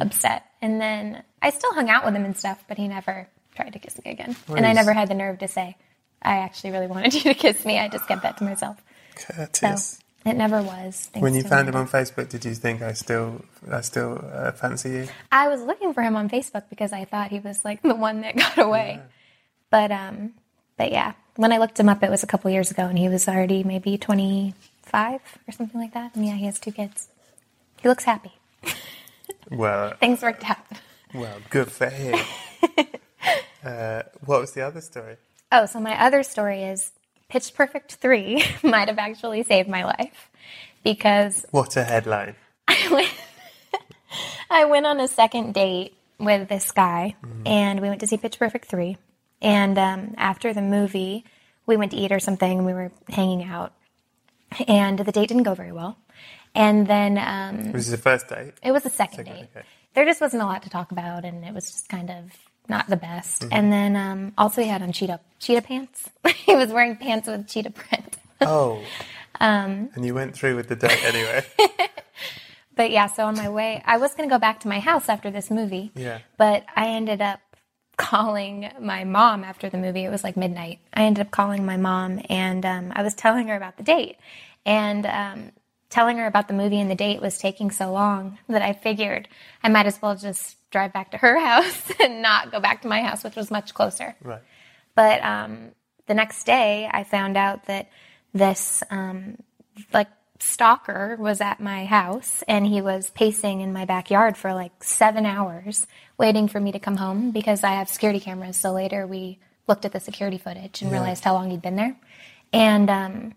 upset. And then I still hung out with him and stuff, but he never tried to kiss me again. and I never had the nerve to say, I actually really wanted you to kiss me. I just kept that to myself. So Curtis. it never was. When you found him on Facebook, did you think I still, I still uh, fancy you? I was looking for him on Facebook because I thought he was like the one that got away. But um, but yeah, when I looked him up, it was a couple years ago, and he was already maybe twenty five or something like that. And yeah, he has two kids. He looks happy. Well, Things worked out. well, good for him. uh, what was the other story? Oh, so my other story is Pitch Perfect 3 might have actually saved my life because What a headline! I went, I went on a second date with this guy and we went to see Pitch Perfect 3. And um, after the movie, we went to eat or something and we were hanging out. And the date didn't go very well. And then um, Was this the first date? it was a second, Second, date. okay. There just wasn't a lot to talk about, and it was just kind of not the best. Mm-hmm. And then um, also he had on cheetah cheetah pants. he was wearing pants with cheetah print. Oh. Um, and you went through with the date anyway. But yeah, so on my way, I was going to go back to my house after this movie. Yeah. But I ended up calling my mom after the movie. It was like midnight. I ended up calling my mom and um, I was telling her about the date. And um, telling her about the movie and the date was taking so long that I figured I might as well just drive back to her house and not go back to my house, which was much closer. right. But um, the next day, I found out that this um, like stalker was at my house and he was pacing in my backyard for like seven hours, waiting for me to come home because I have security cameras. So later we looked at the security footage and realized how long he'd been there, and um,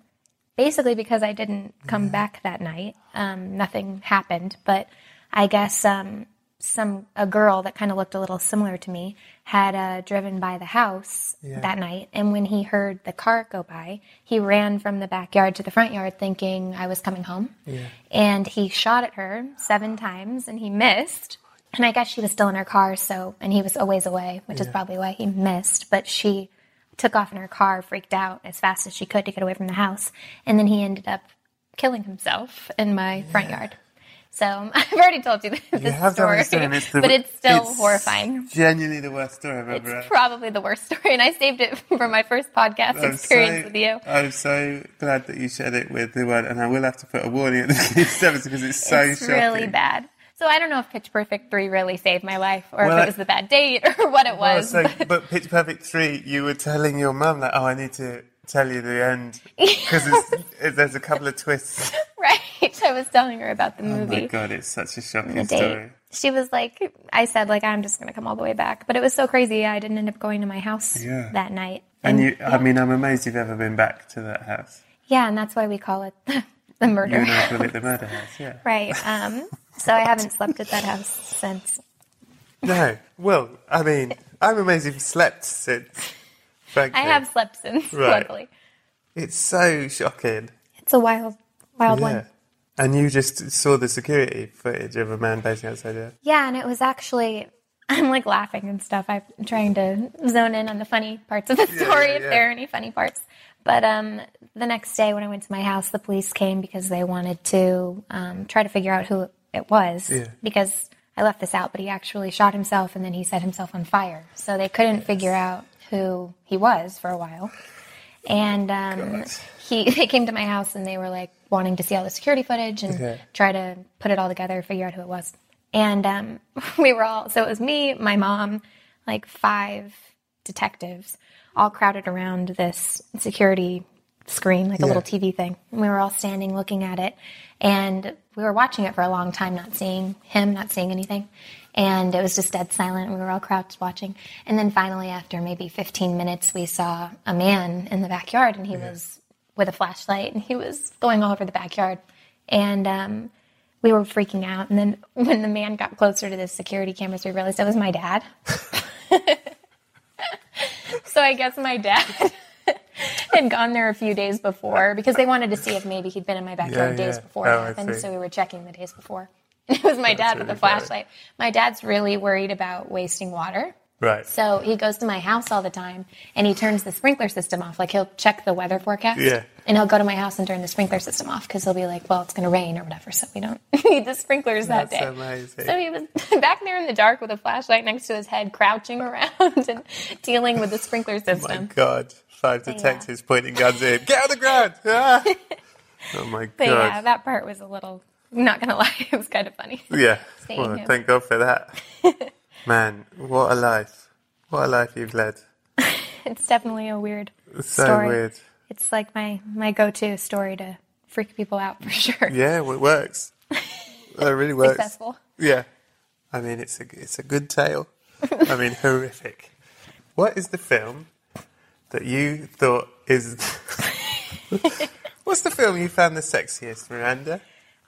basically because I didn't come back that night, um, nothing happened. But I guess um, some a girl that kind of looked a little similar to me had uh, driven by the house that night, and when he heard the car go by, he ran from the backyard to the front yard, thinking I was coming home. yeah. And he shot at her seven times, and he missed. And I guess she was still in her car, so and he was a ways away, which is probably why he missed. But she took off in her car, freaked out as fast as she could to get away from the house, and then he ended up killing himself in my front yard. So I've already told you this You have story, me the story, it's the- but it's still it's horrifying. Genuinely the worst story I've ever It's heard. probably the worst story, and I saved it for my first podcast I'm experience so, with you. I'm so glad that you shared it with the world, and I will have to put a warning at the beginning episode because it's so it's shocking. really bad. So I don't know if Pitch Perfect 3 really saved my life, or Well, if it was the bad date, or what it Well, was. so, but Pitch Perfect 3, you were telling your mum, like, oh, I need to tell you the end. Because there's a couple of twists. right. I was telling her about the movie. Oh my god, it's such a shocking story. She was like, I said, like, I'm just going to come all the way back. But it was so crazy, I didn't end up going to my house Yeah. that night. And you, yeah. I mean, I'm amazed you've ever been back to that house. Yeah, and that's why we call it the, the murder You house. call it the murder house, yeah. Right. Um, so I haven't slept at that house since. No, well, I mean, I'm amazed you've slept since. Frankly. I have slept since, Right. luckily. It's so shocking. It's a wild, wild Yeah. one. And you just saw the security footage of a man pacing outside there. Yeah, and it was actually, I'm like laughing and stuff. I'm trying to zone in on the funny parts of the story, yeah, if yeah. there are any funny parts. But um, the next day when I went to my house, the police came because they wanted to um, try to figure out who it was. Yeah. Because I left this out, but he actually shot himself and then he set himself on fire. So they couldn't figure out who he was for a while. And um, he, they came to my house and they were like wanting to see all the security footage and Okay. try to put it all together, figure out who it was. And um, we were all, so it was me, my mom, like five detectives, all crowded around this security screen, like a little TV thing. And we were all standing looking at it. And we were watching it for a long time, not seeing him, not seeing anything. And it was just dead silent. We were all crouched watching. And then finally, after maybe 15 minutes, we saw a man in the backyard and he was with a flashlight and he was going all over the backyard. And um, we were freaking out. And then when the man got closer to the security cameras, we realized it was my dad. so I guess my dad had gone there a few days before because they wanted to see if maybe he'd been in my backyard Yeah, days yeah. before Oh, it happened. So we were checking the days before. It was my dad with really the flashlight. My dad's really worried about wasting water. Right. So he goes to my house all the time and he turns the sprinkler system off. Like he'll check the weather forecast. Yeah. And he'll go to my house and turn the sprinkler system off because he'll be like, well, it's going to rain or whatever. So we don't need the sprinklers that day. amazing. So he was back there in the dark with a flashlight next to his head, crouching around and dealing with the sprinkler system. Oh my god. Five detectives pointing guns in. Get on the ground! Ah! Oh my God. But yeah, that part was a little, not to lie, it was kind of funny. Yeah. Well, thank God for that. Man, what a life. What a life you've led. It's definitely a weird so story. weird. It's like my, my go to story to freak people out for sure. Yeah, well, it works. It really works. Successful. Yeah. I mean, it's a, it's a good tale. I mean, horrific. What is the film that you thought is. What's the film you found the sexiest, Miranda?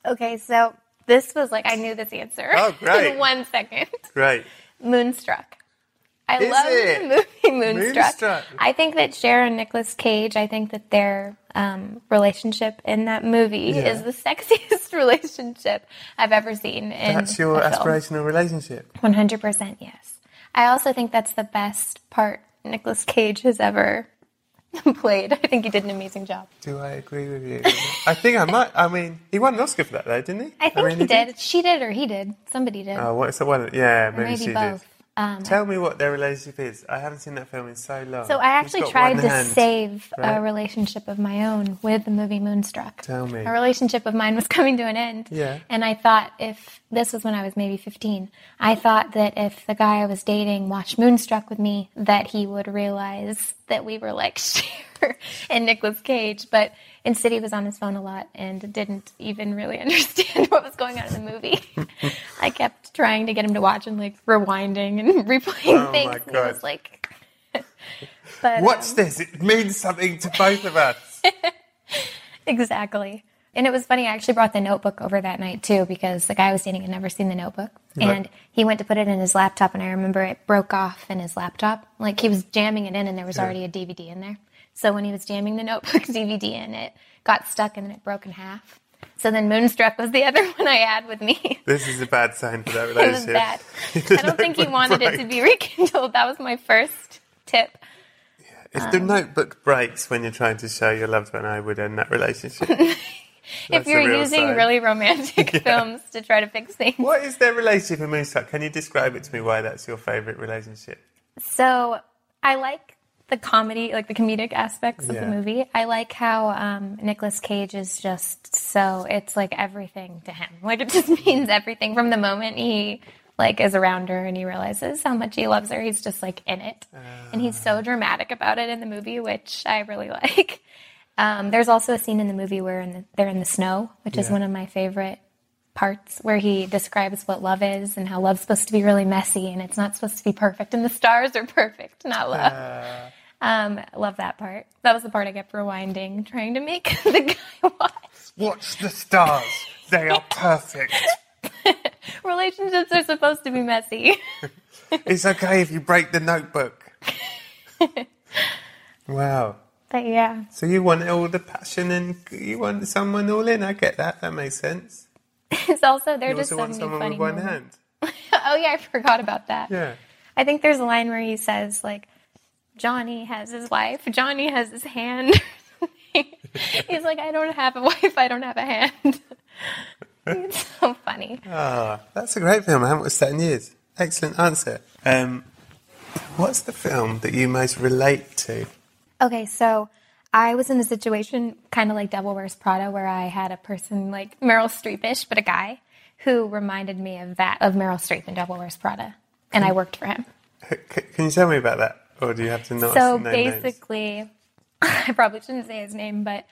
Okay, so this was like, I knew this answer Oh, great. in one second. Great. Moonstruck. I Is love it? the movie Moonstruck. Moonstruck. I think that Cher and Nicolas Cage, I think that their um, relationship in that movie Yeah. is the sexiest relationship I've ever seen. In That's your a film. aspirational relationship. 100% yes. I also think that's the best part Nicolas Cage has ever played. I think he did an amazing job. Do I agree with you? I think I might. I mean, he won an Oscar for that, though, didn't he? I think mean, he did. She did, or he did. Somebody did. Oh, what's the one? Yeah, maybe, maybe she both. did. Um, Tell me what their relationship is. I haven't seen that film in so long. So I actually tried to hand. save right? a relationship of my own with the movie Moonstruck. Tell me. A relationship of mine was coming to an end. Yeah. And I thought if this was when I was maybe 15, I thought that if the guy I was dating watched Moonstruck with me, that he would realize that we were like Cher and Nicolas Cage. But instead, he was on his phone a lot and didn't even really understand what was going on in the movie. I kept trying to get him to watch and like rewinding and replaying Oh things. my and he was God. like, but What's um, this? It means something to both of us. Exactly. And it was funny, I actually brought the notebook over that night too because the guy I was dating had never seen the notebook. And he went to put it in his laptop, and I remember it broke off in his laptop. Like he was jamming it in, and there was already a DVD in there. So when he was jamming the notebook DVD in, it got stuck and then it broke in half. So then Moonstruck was the other one I had with me. This is a bad sign for that it was relationship. bad. I don't think he wanted it to be rekindled. That was my first tip. If Um, the notebook breaks when you're trying to show your loved one, I would end that relationship. if you're using side. really romantic films to try to fix things. What is their relationship in Moonstruck? Can you describe it to me why that's your favourite relationship? So I like the comedy, like the comedic aspects of the movie. I like how um, Nicolas Cage is just so it's like everything to him. Like it just means everything from the moment he like is around her and he realizes how much he loves her. He's just like in it, and he's so dramatic about it in the movie, which I really like. Um, there's also a scene in the movie where in the, they're in the snow, which is one of my favorite parts where he describes what love is and how love's supposed to be really messy and it's not supposed to be perfect and the stars are perfect, not love. Um, I love that part. That was the part I kept rewinding, trying to make the guy watch. Watch the stars. They are perfect. Relationships are supposed to be messy. It's okay if you break the notebook. wow. But yeah, So you want all the passion and you want someone all in. I get that. That makes sense. it's also there You just also so want many someone funny with one hand. Oh yeah, I forgot about that. Yeah. I think there's a line where he says like, Johnny has his wife, Johnny has his hand. He's like, I don't have a wife, I don't have a hand. it's so funny. Ah, that's a great film. I haven't watched that in years. Excellent answer. Um, what's the film that you most relate to? Okay, so I was in a situation kind of like Devil Wears Prada, where I had a person like Meryl Streepish, but a guy who reminded me of that of Meryl Streep in Devil Wears Prada, and I worked for him. Can you tell me about that? Or do you have to not So names? basically, I probably shouldn't say his name, but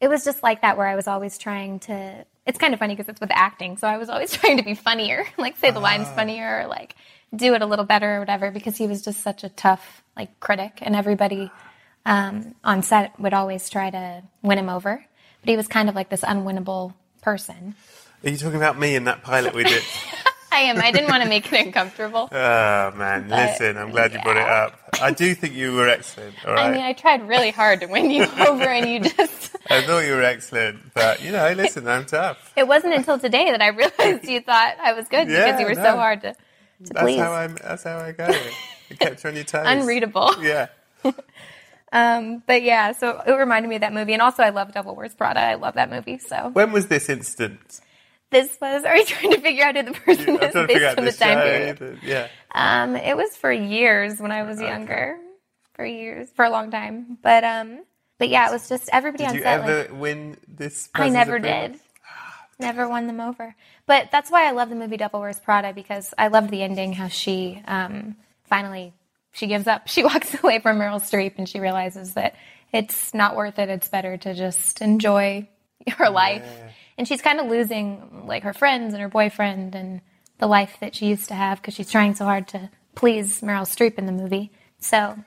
it was just like that, where I was always trying to. It's kind of funny because it's with acting, so I was always trying to be funnier, like say the lines Ah. funnier, or like do it a little better or whatever, because he was just such a tough like critic, and everybody um, on set would always try to win him over, but he was kind of like this unwinnable person. Are you talking about me in that pilot we did? I am. I didn't want to make it uncomfortable. oh, man. Listen, I'm glad you brought it up. I do think you were excellent. All right. I mean, I tried really hard to win you over, and you just. I thought you were excellent. But, you know, listen, I'm tough. It wasn't until today that I realized you thought I was good Yeah, because you were no. so hard to, to That's please. how, I'm, that's how I go. It kept you on your toes. Unreadable. Yeah. Um, but yeah, so it reminded me of that movie. And also, I love Devil Wears Prada. I love that movie. So When was this instance? This was, are you trying to figure out who the person I'm is trying to figure based on the time period? the- yeah. Um, it was for years when I was younger. For years, for a long time. But um, but yeah, it was just everybody Did on you set. ever like, win this? I never did. Never won them over. But that's why I love the movie Devil Wears Prada because I loved the ending. How she um, finally she gives up. She walks away from Meryl Streep and she realizes that it's not worth it. It's better to just enjoy her life. And she's kind of losing like her friends and her boyfriend and the life that she used to have because she's trying so hard to please Meryl Streep in the movie. So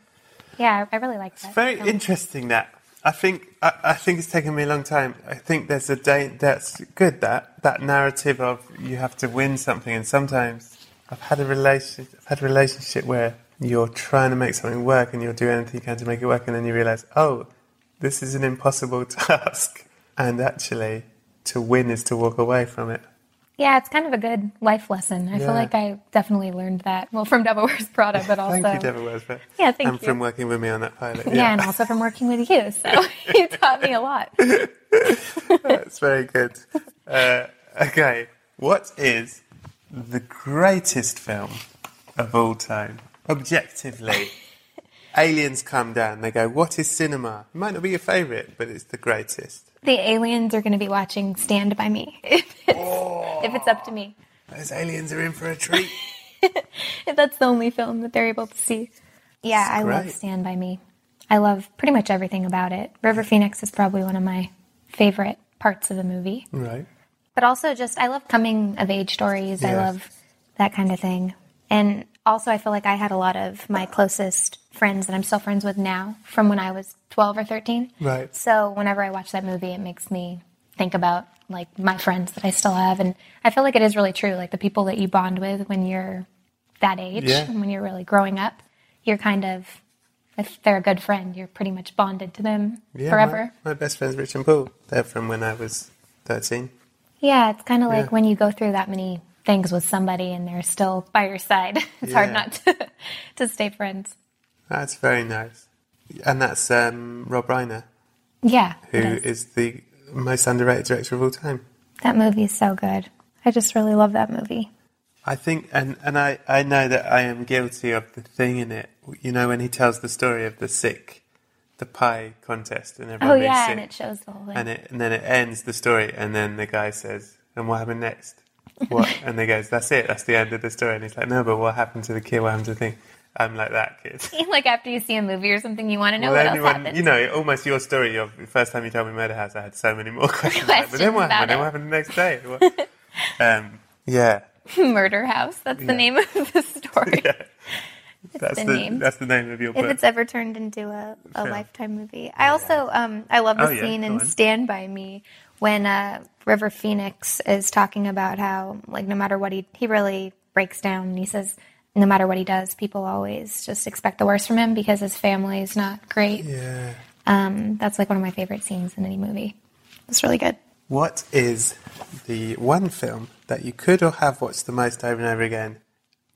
yeah, I I really like that. It's very film. interesting. That I think I, I think it's taken me a long time. I think there's a day that's good that that narrative of you have to win something, and sometimes I've had a relation I've had a relationship where you're trying to make something work and you'll do anything you can to make it work, and then you realise, oh, this is an impossible task, and actually to win is to walk away from it. Yeah, it's kind of a good life lesson. I Yeah. feel like I definitely learned that. Well, from Devil Wears Prada, but also Thank you, Devil Wears Prada. Yeah, thank and you. from working with me on that pilot. yeah. and also from working with you. So you taught me a lot. That's very good. Uh, okay, what is the greatest film of all time? Objectively, aliens come down. They go, "What is cinema?" It might not be your favourite, but it's the greatest. The aliens are going to be watching Stand by Me if it's, if it's up to me. Oh, those aliens are in for a treat. If that's the only film that they're able to see. Yeah, I love. Stand by Me. I love pretty much everything about it. River Phoenix is probably one of my favorite parts of the movie. right. but also just I love coming of age stories. I love that kind of thing. And also I feel like I had a lot of my closest friends that I'm still friends with now from when I was 12 or 13. Right. So whenever I watch that movie it makes me think about like my friends that I still have and I feel like it is really true like the people that you bond with when you're that age Yeah. and when you're really growing up you're kind of if they're a good friend you're pretty much bonded to them Yeah, forever. My, my best friend's Rich and Paul. They're uh, from when I was thirteen. Yeah, it's kind of like Yeah. when you go through that many things with somebody and they're still by your side. It's hard not to, to stay friends. That's very nice. And that's um, Rob Reiner, Yeah. who is is. the most underrated director of all time. That movie is so good. I just really love that movie. I think, and, and I, I know that I am guilty of the thing in it. You know, when he tells the story of the sick, the pie contest, and everyone Oh being yeah, sick, and it shows the whole thing. and it, and then it ends the story, and then the guy says, "And what happened next?" What? and they goes, "That's it. That's the end of the story." And he's like, "No, but what happened to the kid? What happened to the thing?" I'm like that kid. like after you see a movie or something, you want to know Well, what else anyone, happened. you know, almost your story. Your the first time you told me Murder House, I had so many more questions. like, but then Questions what happened? Then what happened the next day? What? um, yeah, Murder House. That's the name of the story. that's the the, name. that's the name of your If book. it's ever turned into a, a Film. lifetime movie. I also um I love the Oh, scene go in on. Stand By Me when uh, River Phoenix is talking about how like no matter what he he really breaks down and he says no matter what he does, people always just expect the worst from him because his family is not great. yeah. Um, that's like one of my favorite scenes in any movie. It's really good. What is the one film that you could or have watched the most over and over again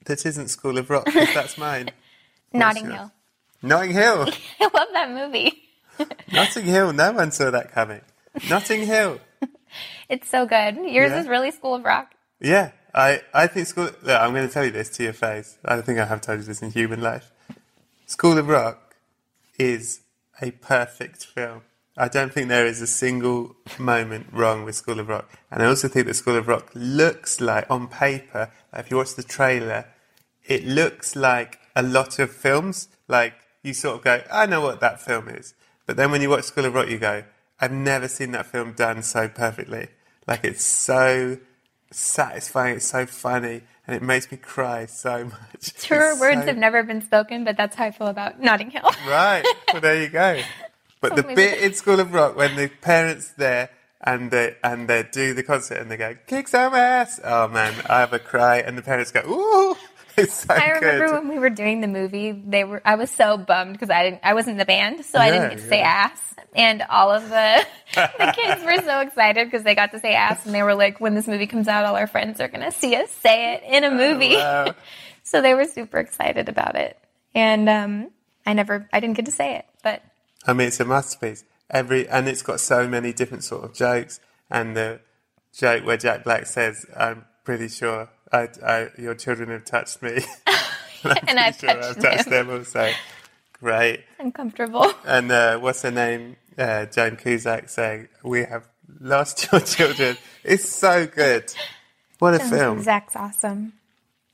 that isn't School of Rock? 'Cause that's mine. Notting yours? Hill. Notting Hill. I love that movie. Notting Hill. No one saw that coming. Notting Hill. It's so good. Yours Yeah. is really School of Rock. Yeah, I, I think School. Look, I'm going to tell you this to your face. I don't think I have told you this in human life. School of Rock is a perfect film. I don't think there is a single moment wrong with School of Rock. And I also think that School of Rock looks like, on paper, like if you watch the trailer, it looks like a lot of films. Like you sort of go, I know what that film is. But then when you watch School of Rock, you go, I've never seen that film done so perfectly. Like it's so satisfying, it's so funny, and it makes me cry so much. Truer It's words so- have never been spoken, but that's how I feel about Notting Hill. Right. Well, there you go. But the bit in School of Rock when the parents there and they and they do the concert and they go kick some ass. Oh man, I have a cry and the parents go ooh. It's so I remember good. when we were doing the movie, they were I was so bummed because I didn't I wasn't in the band, so I didn't get to say ass. And all of the the kids were so excited because they got to say ass and they were like, when this movie comes out, all our friends are gonna see us say it in a movie. Wow. so they were super excited about it. And um I never I didn't get to say it, but I mean, it's a masterpiece. Every and it's got so many different sort of jokes. And the joke where Jack Black says, "I'm pretty sure I, I, your children have touched me." and I've sure touched I've touched them. them also. Great. Uncomfortable. And uh, what's her name? Uh, Joan Cusack saying, "We have lost your children." It's so good. What a film! Zach's awesome.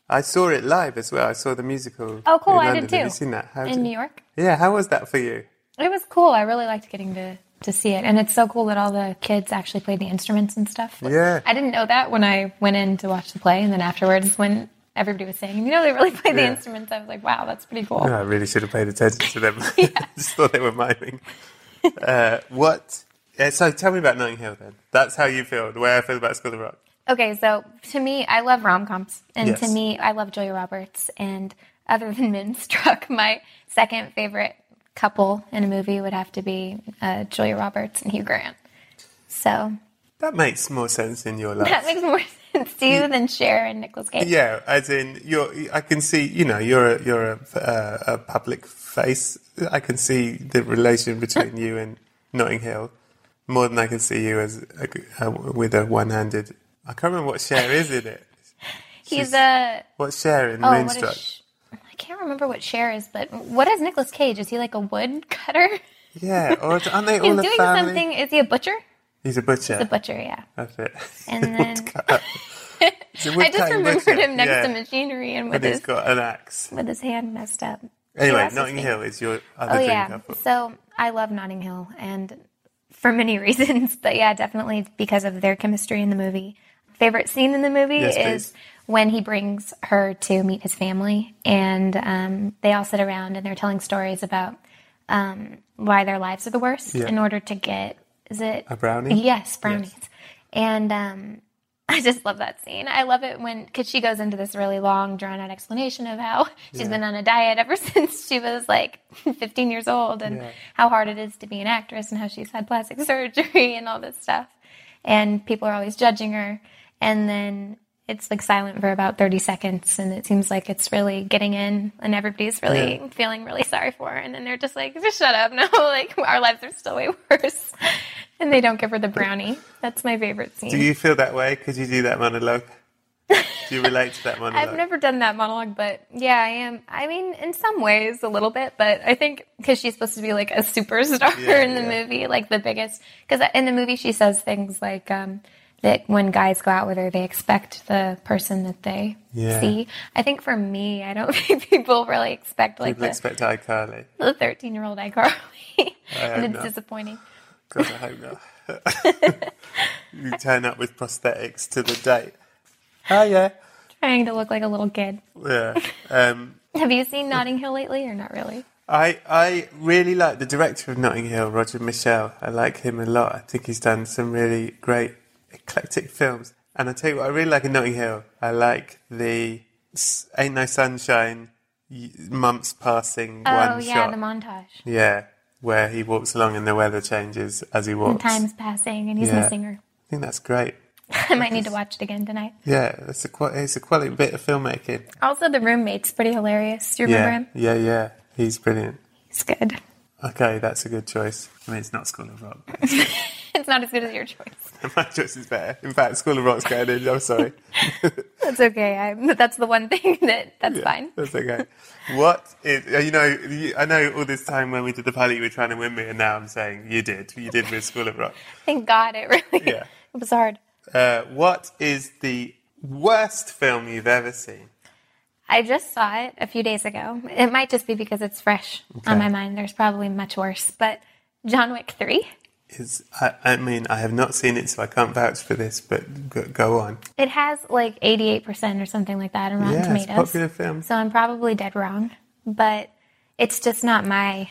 I saw it live as well. I saw the musical. Oh, cool! I London. did too. Have you seen that? How in did- New York. Yeah. How was that for you? It was cool. I really liked getting to, to see it. And it's so cool that all the kids actually played the instruments and stuff. Yeah. I didn't know that when I went in to watch the play. And then afterwards, when everybody was saying, you know, they really played the instruments, I was like, wow, that's pretty cool. I really should have paid attention to them. I just thought they were miming. Uh, what? Yeah, so tell me about Notting Hill then. That's how you feel. The way I feel about School of Rock. Okay, so to me, I love rom coms. And Yes. to me, I love Julia Roberts. And other than Moonstruck, my second favorite couple in a movie would have to be uh, Julia Roberts and Hugh Grant. So That makes more sense in your life. that makes more sense to you than Cher and Nicolas Cage. Yeah, as in you're. I can see. You know, you're a you're a, uh, a public face. I can see the relation between you and Notting Hill more than I can see you as a, uh, with a one-handed. I can't remember what Cher is in it. He's a What's Cher in Oh, what Moonstruck? I can't remember what Cher is, but what is Nicolas Cage? Is he like a wood cutter? yeah, or aren't they all He's a doing family? something. Is he a butcher? He's a butcher. The butcher, yeah. That's it. And then He's a I just remembered butcher. him next yeah. to machinery and with And he's his got an axe. with his hand messed up. Anyway, Notting? Hill is your other Oh yeah. couple. So I love Notting Hill, and for many reasons, but yeah, definitely because of their chemistry in the movie. Favorite scene in the movie Yes, is please. When he brings her to meet his family, and um, they all sit around and they're telling stories about um, why their lives are the worst Yeah. in order to get is it A brownie? Yes, brownies. And um, I just love that scene. I love it when because she goes into this really long, drawn out explanation of how she's Yeah. been on a diet ever since she was like 15 years old, and Yeah. how hard it is to be an actress, and how she's had plastic surgery and all this stuff. And people are always judging her. And then it's like silent for about 30 seconds and it seems like it's really getting in and everybody's really Yeah. feeling really sorry for her and then they're just like just shut up no like our lives are still way worse and they don't give her the brownie that's my favorite scene Do you feel that way? Could you do that monologue? Do you relate to that monologue? I've never done that monologue, but yeah, I am. I mean, in some ways, a little bit, but I think because she's supposed to be like a superstar Yeah, in the yeah. movie, like the biggest. Because in the movie, she says things like um, that when guys go out with her, they expect the person that they Yeah. see. I think for me, I don't think people really expect like People the, expect iCarly. the 13 year old iCarly. and it's not. disappointing. God, I hope not. you turn up with prosthetics to the date. Oh yeah, Trying to look like a little kid. yeah. Um, Have you seen Notting Hill lately or not really? I I really like the director of Notting Hill, Roger Michell. I like him a lot. I think he's done some really great eclectic films. And I tell you what, I really like in Notting Hill. I like the Ain't No Sunshine, months passing Oh, one yeah, shot. the montage. yeah, where he walks along and the weather changes as he walks. time's passing and he's Yeah. missing her. I think that's great. I might need to watch it again tonight. Yeah, it's a it's a quality bit of filmmaking. Also, the roommate's pretty hilarious. Do you remember Yeah, him? yeah, yeah. He's brilliant. He's good. Okay, that's a good choice. I mean, it's not School of Rock. It's not as good as your choice. My choice is better. In fact, School of Rock's going in. I'm sorry. That's okay. I, that's the one thing that that's fine. That's okay. What is, uh, you know, I know all this time when we did the pilot, you were trying to win me, and now I'm saying you did. You did with School of Rock. Thank God it really Yeah. it was hard. Uh, what is the worst film you've ever seen? I just saw it a few days ago. It might just be because it's fresh on my mind. There's probably much worse. But John Wick 3, Is I, I mean, I have not seen it, so I can't vouch for this. But go, go on. it has like 88% or something like that on Rotten Yeah, it's a Tomatoes. popular film. So I'm probably dead wrong. But it's just not my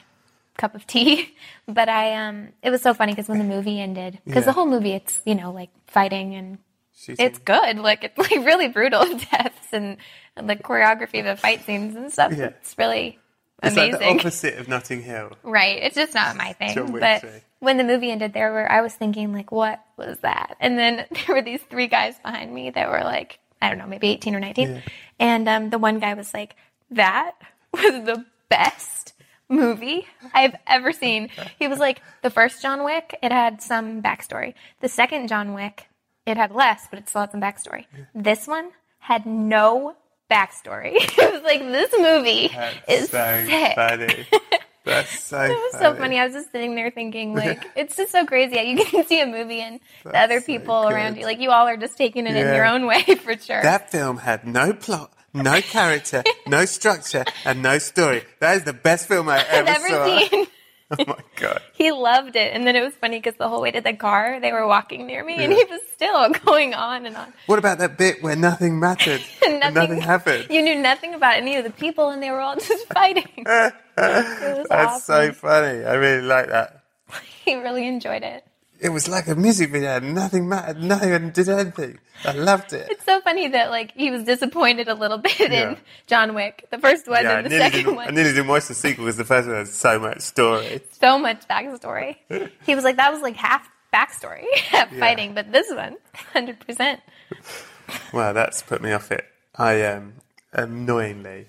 cup of tea. But I um it was so funny because when the movie ended, because Yeah. the whole movie it's, you know, like fighting and Shooting. it's good. Like it's like really brutal deaths and, and the choreography of the fight scenes and stuff. Yeah. It's really It's like the opposite of Notting Hill. right. It's just not my thing. But when the movie ended there were I was thinking like what was that? And then there were these three guys behind me that were like I don't know, maybe 18 or 19. And um, the one guy was like, that was the best movie I've ever seen. He was like, the first John Wick, it had some backstory. The second John Wick, it had less, but it still had some backstory. This one had no backstory. it was like, this movie is so sick. funny. That's so It was so funny. I was just sitting there thinking, like, it's just so crazy. You can see a movie and the other so people around you, like, you all are just taking it in your own way for sure. That film had no plot, no character, no structure, and no story. That is the best film I ever I've ever saw. seen. Oh my god! He loved it. And then it was funny because the whole way to the car, they were walking near me and he was still going on and on. What about that bit where nothing mattered and nothing happened? You knew nothing about any of the people and they were all just fighting. it was That's so funny. I really like that. He really enjoyed it. It was like a music video. Nothing mattered. Nothing did anything. I loved it. It's so funny that like he was disappointed a little bit Yeah. in John Wick, the first one yeah, and the second one. I nearly didn't watch the sequel because the first one had so much story. so much backstory. He was like, that was like half backstory, half fighting, but this one, 100%. Well, that's put me off it. I am annoyingly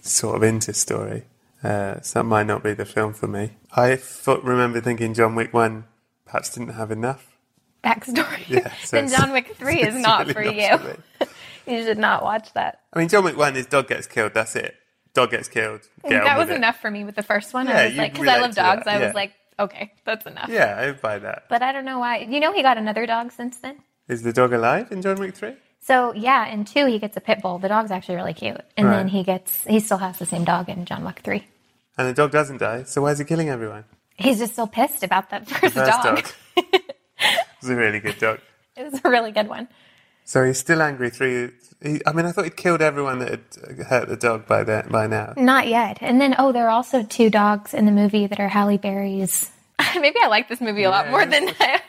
sort of into story. Uh, so that might not be the film for me. I thought, remember thinking John Wick 1 perhaps didn't have enough. Backstory. Yeah, so then John Wick 3 is not really for not you. you should not watch that. I mean, John Wick 1 is dog gets killed, that's it. Dog gets killed. Get that was it. enough for me with the first one. Yeah, I was like, because I love dogs, that, I was like, okay, that's enough. Yeah, I buy that. But I don't know why. You know, he got another dog since then. Is the dog alive in John Wick 3? So yeah, in two he gets a pit bull. The dog's actually really cute, and Right. then he gets he still has the same dog in John Wick three. And the dog doesn't die, so why is he killing everyone? He's just so pissed about that first, First dog. dog. It's a really good dog. It was a really good one. So he's still angry through. He, I mean, I thought he'd killed everyone that had hurt the dog by then, by now. Not yet. And then, oh, there are also two dogs in the movie that are Halle Berry's. Maybe I like this movie a lot Yeah, more than I,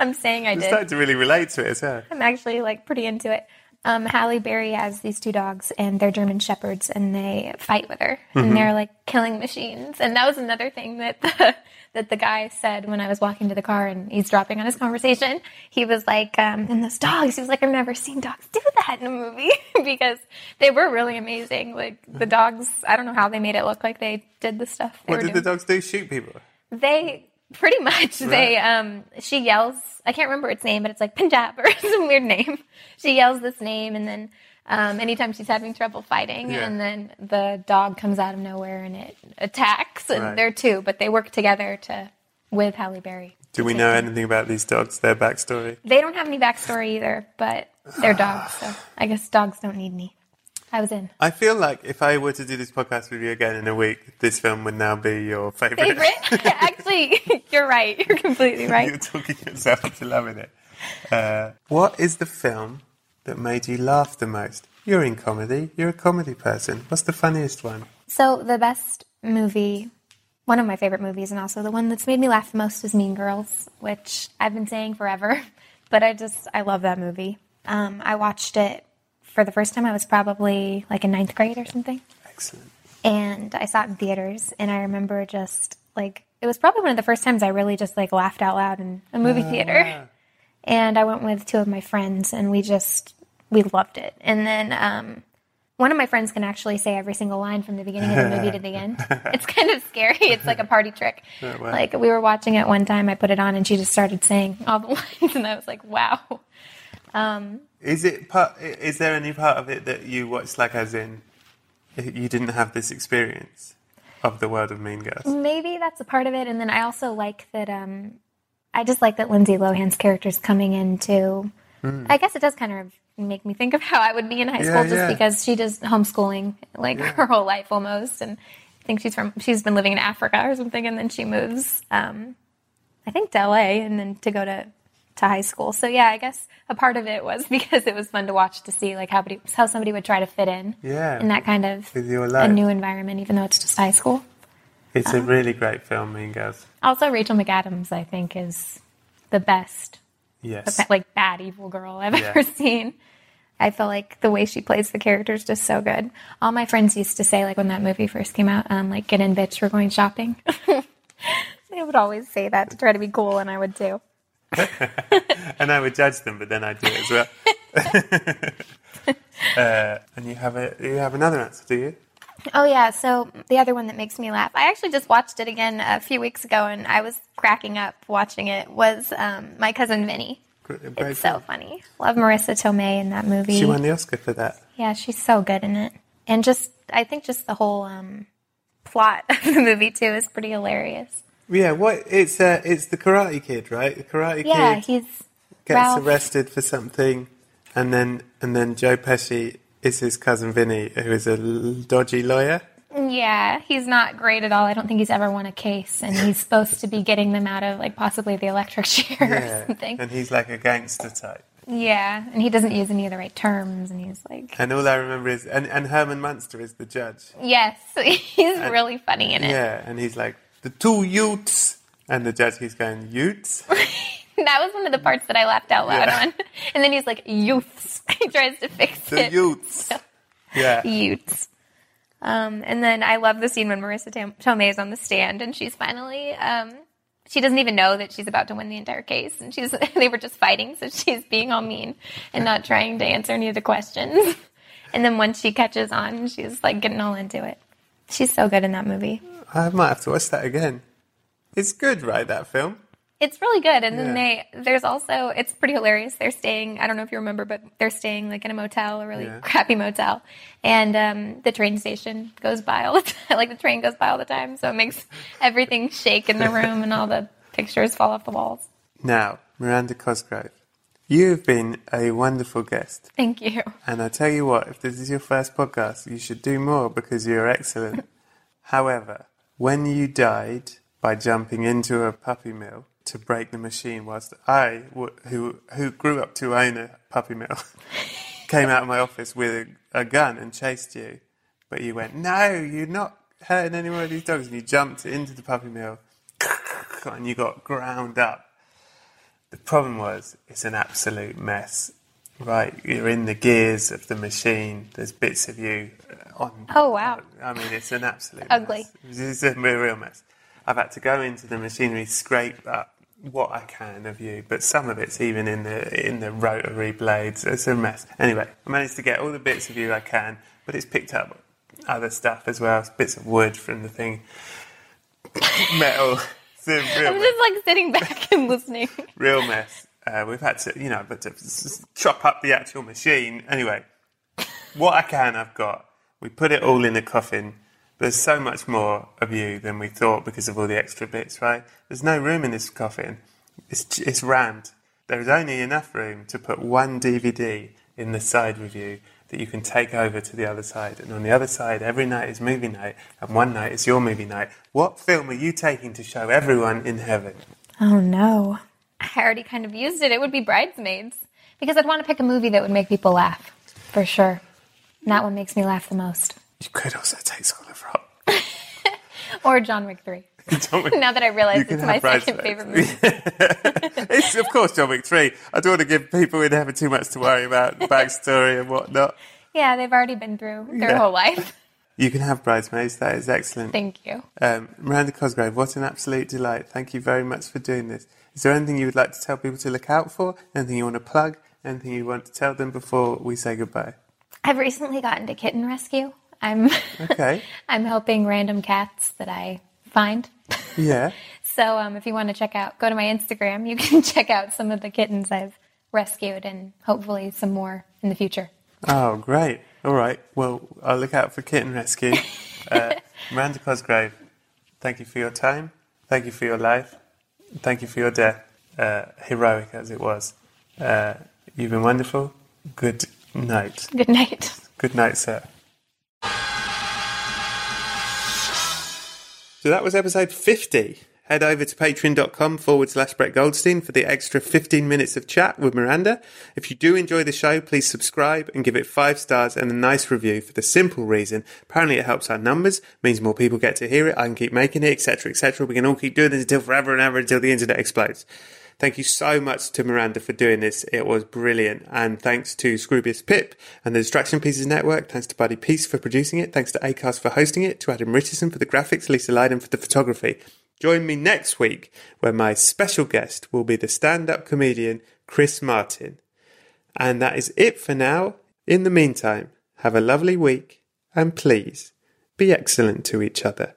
I'm saying I I'm did. starting to really relate to it as well. I'm actually like pretty into it. Um, Halle Berry has these two dogs, and they're German shepherds, and they fight with her, Mm-hmm. and they're like killing machines. And that was another thing that the, that the guy said when I was walking to the car and eavesdropping on his conversation. He was like, um, "And those dogs," he was like, "I've never seen dogs do that in a movie because they were really amazing. Like the dogs, I don't know how they made it look like they did the stuff. They What did the dogs do? Shoot people? They pretty much they um she yells I can't remember its name, but it's like Punjab or some weird name. She yells this name and then um, anytime she's having trouble fighting, Yeah. and then the dog comes out of nowhere and it attacks. And Right. they're two, but they work together to with Halle Berry. Do we know them. anything about these dogs, their backstory? They don't have any backstory either, but they're dogs, so I guess dogs don't need me. I was in I feel like if I were to do this podcast with you again in a week, this film would now be your favourite. favorite. Actually, you're right. You're completely right. You're talking yourself into loving it. Uh, what is the film that made you laugh the most? You're in comedy. You're a comedy person. What's the funniest one? So the best movie, one of my favorite movies, and also the one that's made me laugh the most is Mean Girls, which I've been saying forever, but I just I love that movie. Um, I watched it for the first time. I was probably like in ninth grade or something, Excellent. and I saw it in theaters. And I remember just like it was probably one of the first times I really just like laughed out loud in a movie theater. And I went with two of my friends, and we just we loved it. And then um, one of my friends can actually say every single line from the beginning of the movie to the end. It's kind of scary. It's like a party trick. wow. Like we were watching it one time, I put it on, and she just started saying all the lines, and I was like, "Wow." Is it part? Is there any part of it that you watched, like as in, you didn't have this experience of the world of Mean Girls? Maybe that's a part of it. And then I also like that. Um, I just like that Lindsay Lohan's character's coming into. I guess it does kind of make me think of how I would be in high Yeah, school, just yeah. because she does homeschooling like her whole life almost, and I think she's from she's been living in Africa or something, and then she moves, um, I think to LA, and then to go to to high school. So yeah, I guess a part of it was because it was fun to watch to see like how somebody, how somebody would try to fit in Yeah. in that kind of a new environment, even though it's just high school. It's Uh-huh. a really great film, Mean Girls. Also, Rachel McAdams, I think, is the best, Yes. like bad evil girl I've Yeah. ever seen. I feel like the way she plays the character is just so good. All my friends used to say, like when that movie first came out, um, like "Get in, bitch, we're going shopping." they would always say that to try to be cool, and I would too. and I would judge them, but then I'd do it as well. uh, and you have a you have another answer, do you? Oh yeah, so the other one that makes me laugh. I actually just watched it again a few weeks ago, and I was cracking up watching it. Was um, my cousin Vinny? Gr- Great It's so funny. Love Marisa Tomei in that movie. She won the Oscar for that. Yeah, she's so good in it. And just, I think just the whole um, plot of the movie, too, is pretty hilarious. Yeah, what it's uh, it's the Karate Kid, right? The Karate Yeah, Kid he's gets Ralph. arrested for something, and then and then Joe Pesci is his cousin Vinny, who is a l- dodgy lawyer. Yeah, he's not great at all. I don't think he's ever won a case. And he's supposed to be getting them out of, like, possibly the electric chair or something. and he's like a gangster type. Yeah, and he doesn't use any of the right terms. And he's like, And all I remember is and, and Herman Munster is the judge. yes, he's really funny in it. Yeah, and he's like the two Utes, and the judge he's going Utes. That was one of the parts that I laughed out loud Yeah. on. And then he's like, youths. he tries to fix The it. The Utes. Yeah. Utes. Um, and then I love the scene when Marisa Tom- Tomei is on the stand and she's finally, um, she doesn't even know that she's about to win the entire case, and she's they were just fighting, so she's being all mean and not trying to answer any of the questions. And then once she catches on, she's like getting all into it. She's so good in that movie. I might have to watch that again. It's good, right? That film. It's really good. And then they there's also it's pretty hilarious. They're staying I don't know if you remember, but they're staying like in a motel, a really Yeah. crappy motel. And um, the train station goes by all the time like the train goes by all the time. So it makes everything shake in the room and all the pictures fall off the walls. Now, Miranda Cosgrove, you've been a wonderful guest. Thank you. And I tell you what, if this is your first podcast, you should do more because you're excellent. However, when you died by jumping into a puppy mill to break the machine, whilst I, who, who grew up to own a puppy mill, came out of my office with a, a gun and chased you, but you went, no, you're not hurting any more of these dogs, and you jumped into the puppy mill, and you got ground up. The problem was, it's an absolute mess. Right, you're in the gears of the machine. There's bits of you uh, on. Oh, wow. I mean, it's an absolute Ugly. mess. It's a real, mess. I've had to go into the machinery, scrape up what I can of you, but some of it's even in the in the rotary blades. It's a mess. Anyway, I managed to get all the bits of you I can, but it's picked up other stuff as well, bits of wood from the thing, metal. It's a real I'm mess just like sitting back and listening. real mess. Uh, we've had to, you know, but to chop up the actual machine. Anyway, what I can, I've got. We put it all in a coffin. There's so much more of you than we thought because of all the extra bits, right? There's no room in this coffin. It's it's rammed. There is only enough room to put one DVD in the side you that you can take over to the other side. And on the other side, every night is movie night, and one night is your movie night. What film are you taking to show everyone in heaven? Oh no. I already kind of used it. It would be Bridesmaids. Because I'd want to pick a movie that would make people laugh. For sure. And that one makes me laugh the most. You could also take School of Rock. Or John Wick 3. John Wick- Now that I realize it's my second favorite movie. it's of course John Wick three. I don't want to give people in heaven too much to worry about the backstory and whatnot. Yeah, they've already been through their Yeah. whole life. You can have bridesmaids. That is excellent. Thank you. Um, Miranda Cosgrove, what an absolute delight. Thank you very much for doing this. Is there anything you would like to tell people to look out for? Anything you want to plug? Anything you want to tell them before we say goodbye? I've recently gotten to kitten rescue. I'm Okay. I'm helping random cats that I find. Yeah. So um, if you want to check out, go to my Instagram. You can check out some of the kittens I've rescued and hopefully some more in the future. Oh, great. All right. Well, I'll look out for kitten rescue. Uh, Miranda Cosgrove, thank you for your time. Thank you for your life. Thank you for your death, uh, heroic as it was. Uh, you've been wonderful. Good night. Good night. Good night, sir. So that was episode 50. Head over to patreon.com forward slash Brett Goldstein for the extra 15 minutes of chat with Miranda. If you do enjoy the show, please subscribe and give it five stars and a nice review for the simple reason. Apparently it helps our numbers, means more people get to hear it, I can keep making it, etc., etc. We can all keep doing this until forever and ever until the internet explodes. Thank you so much to Miranda for doing this. It was brilliant. And thanks to Scroobius Pip and the Distraction Pieces Network. Thanks to Buddy Peace for producing it. Thanks to Acast for hosting it. To Adam Richardson for the graphics. Lisa Lydon for the photography. Join me next week where my special guest will be the stand-up comedian Chris Martin. And that is it for now. In the meantime, have a lovely week and please be excellent to each other.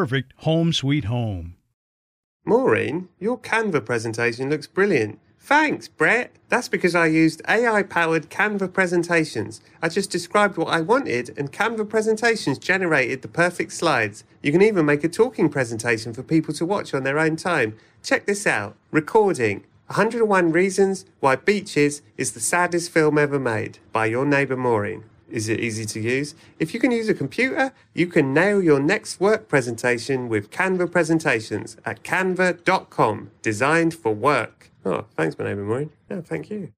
home sweet home. Maureen, your Canva presentation looks brilliant. Thanks, Brett. That's because I used AI powered Canva presentations. I just described what I wanted, and Canva presentations generated the perfect slides. You can even make a talking presentation for people to watch on their own time. Check this out Recording 101 Reasons Why Beaches is the Saddest Film Ever Made by your neighbour Maureen. Is it easy to use? If you can use a computer, you can nail your next work presentation with Canva presentations at canva.com, designed for work. Oh, thanks, my neighbour Maureen. No, thank you.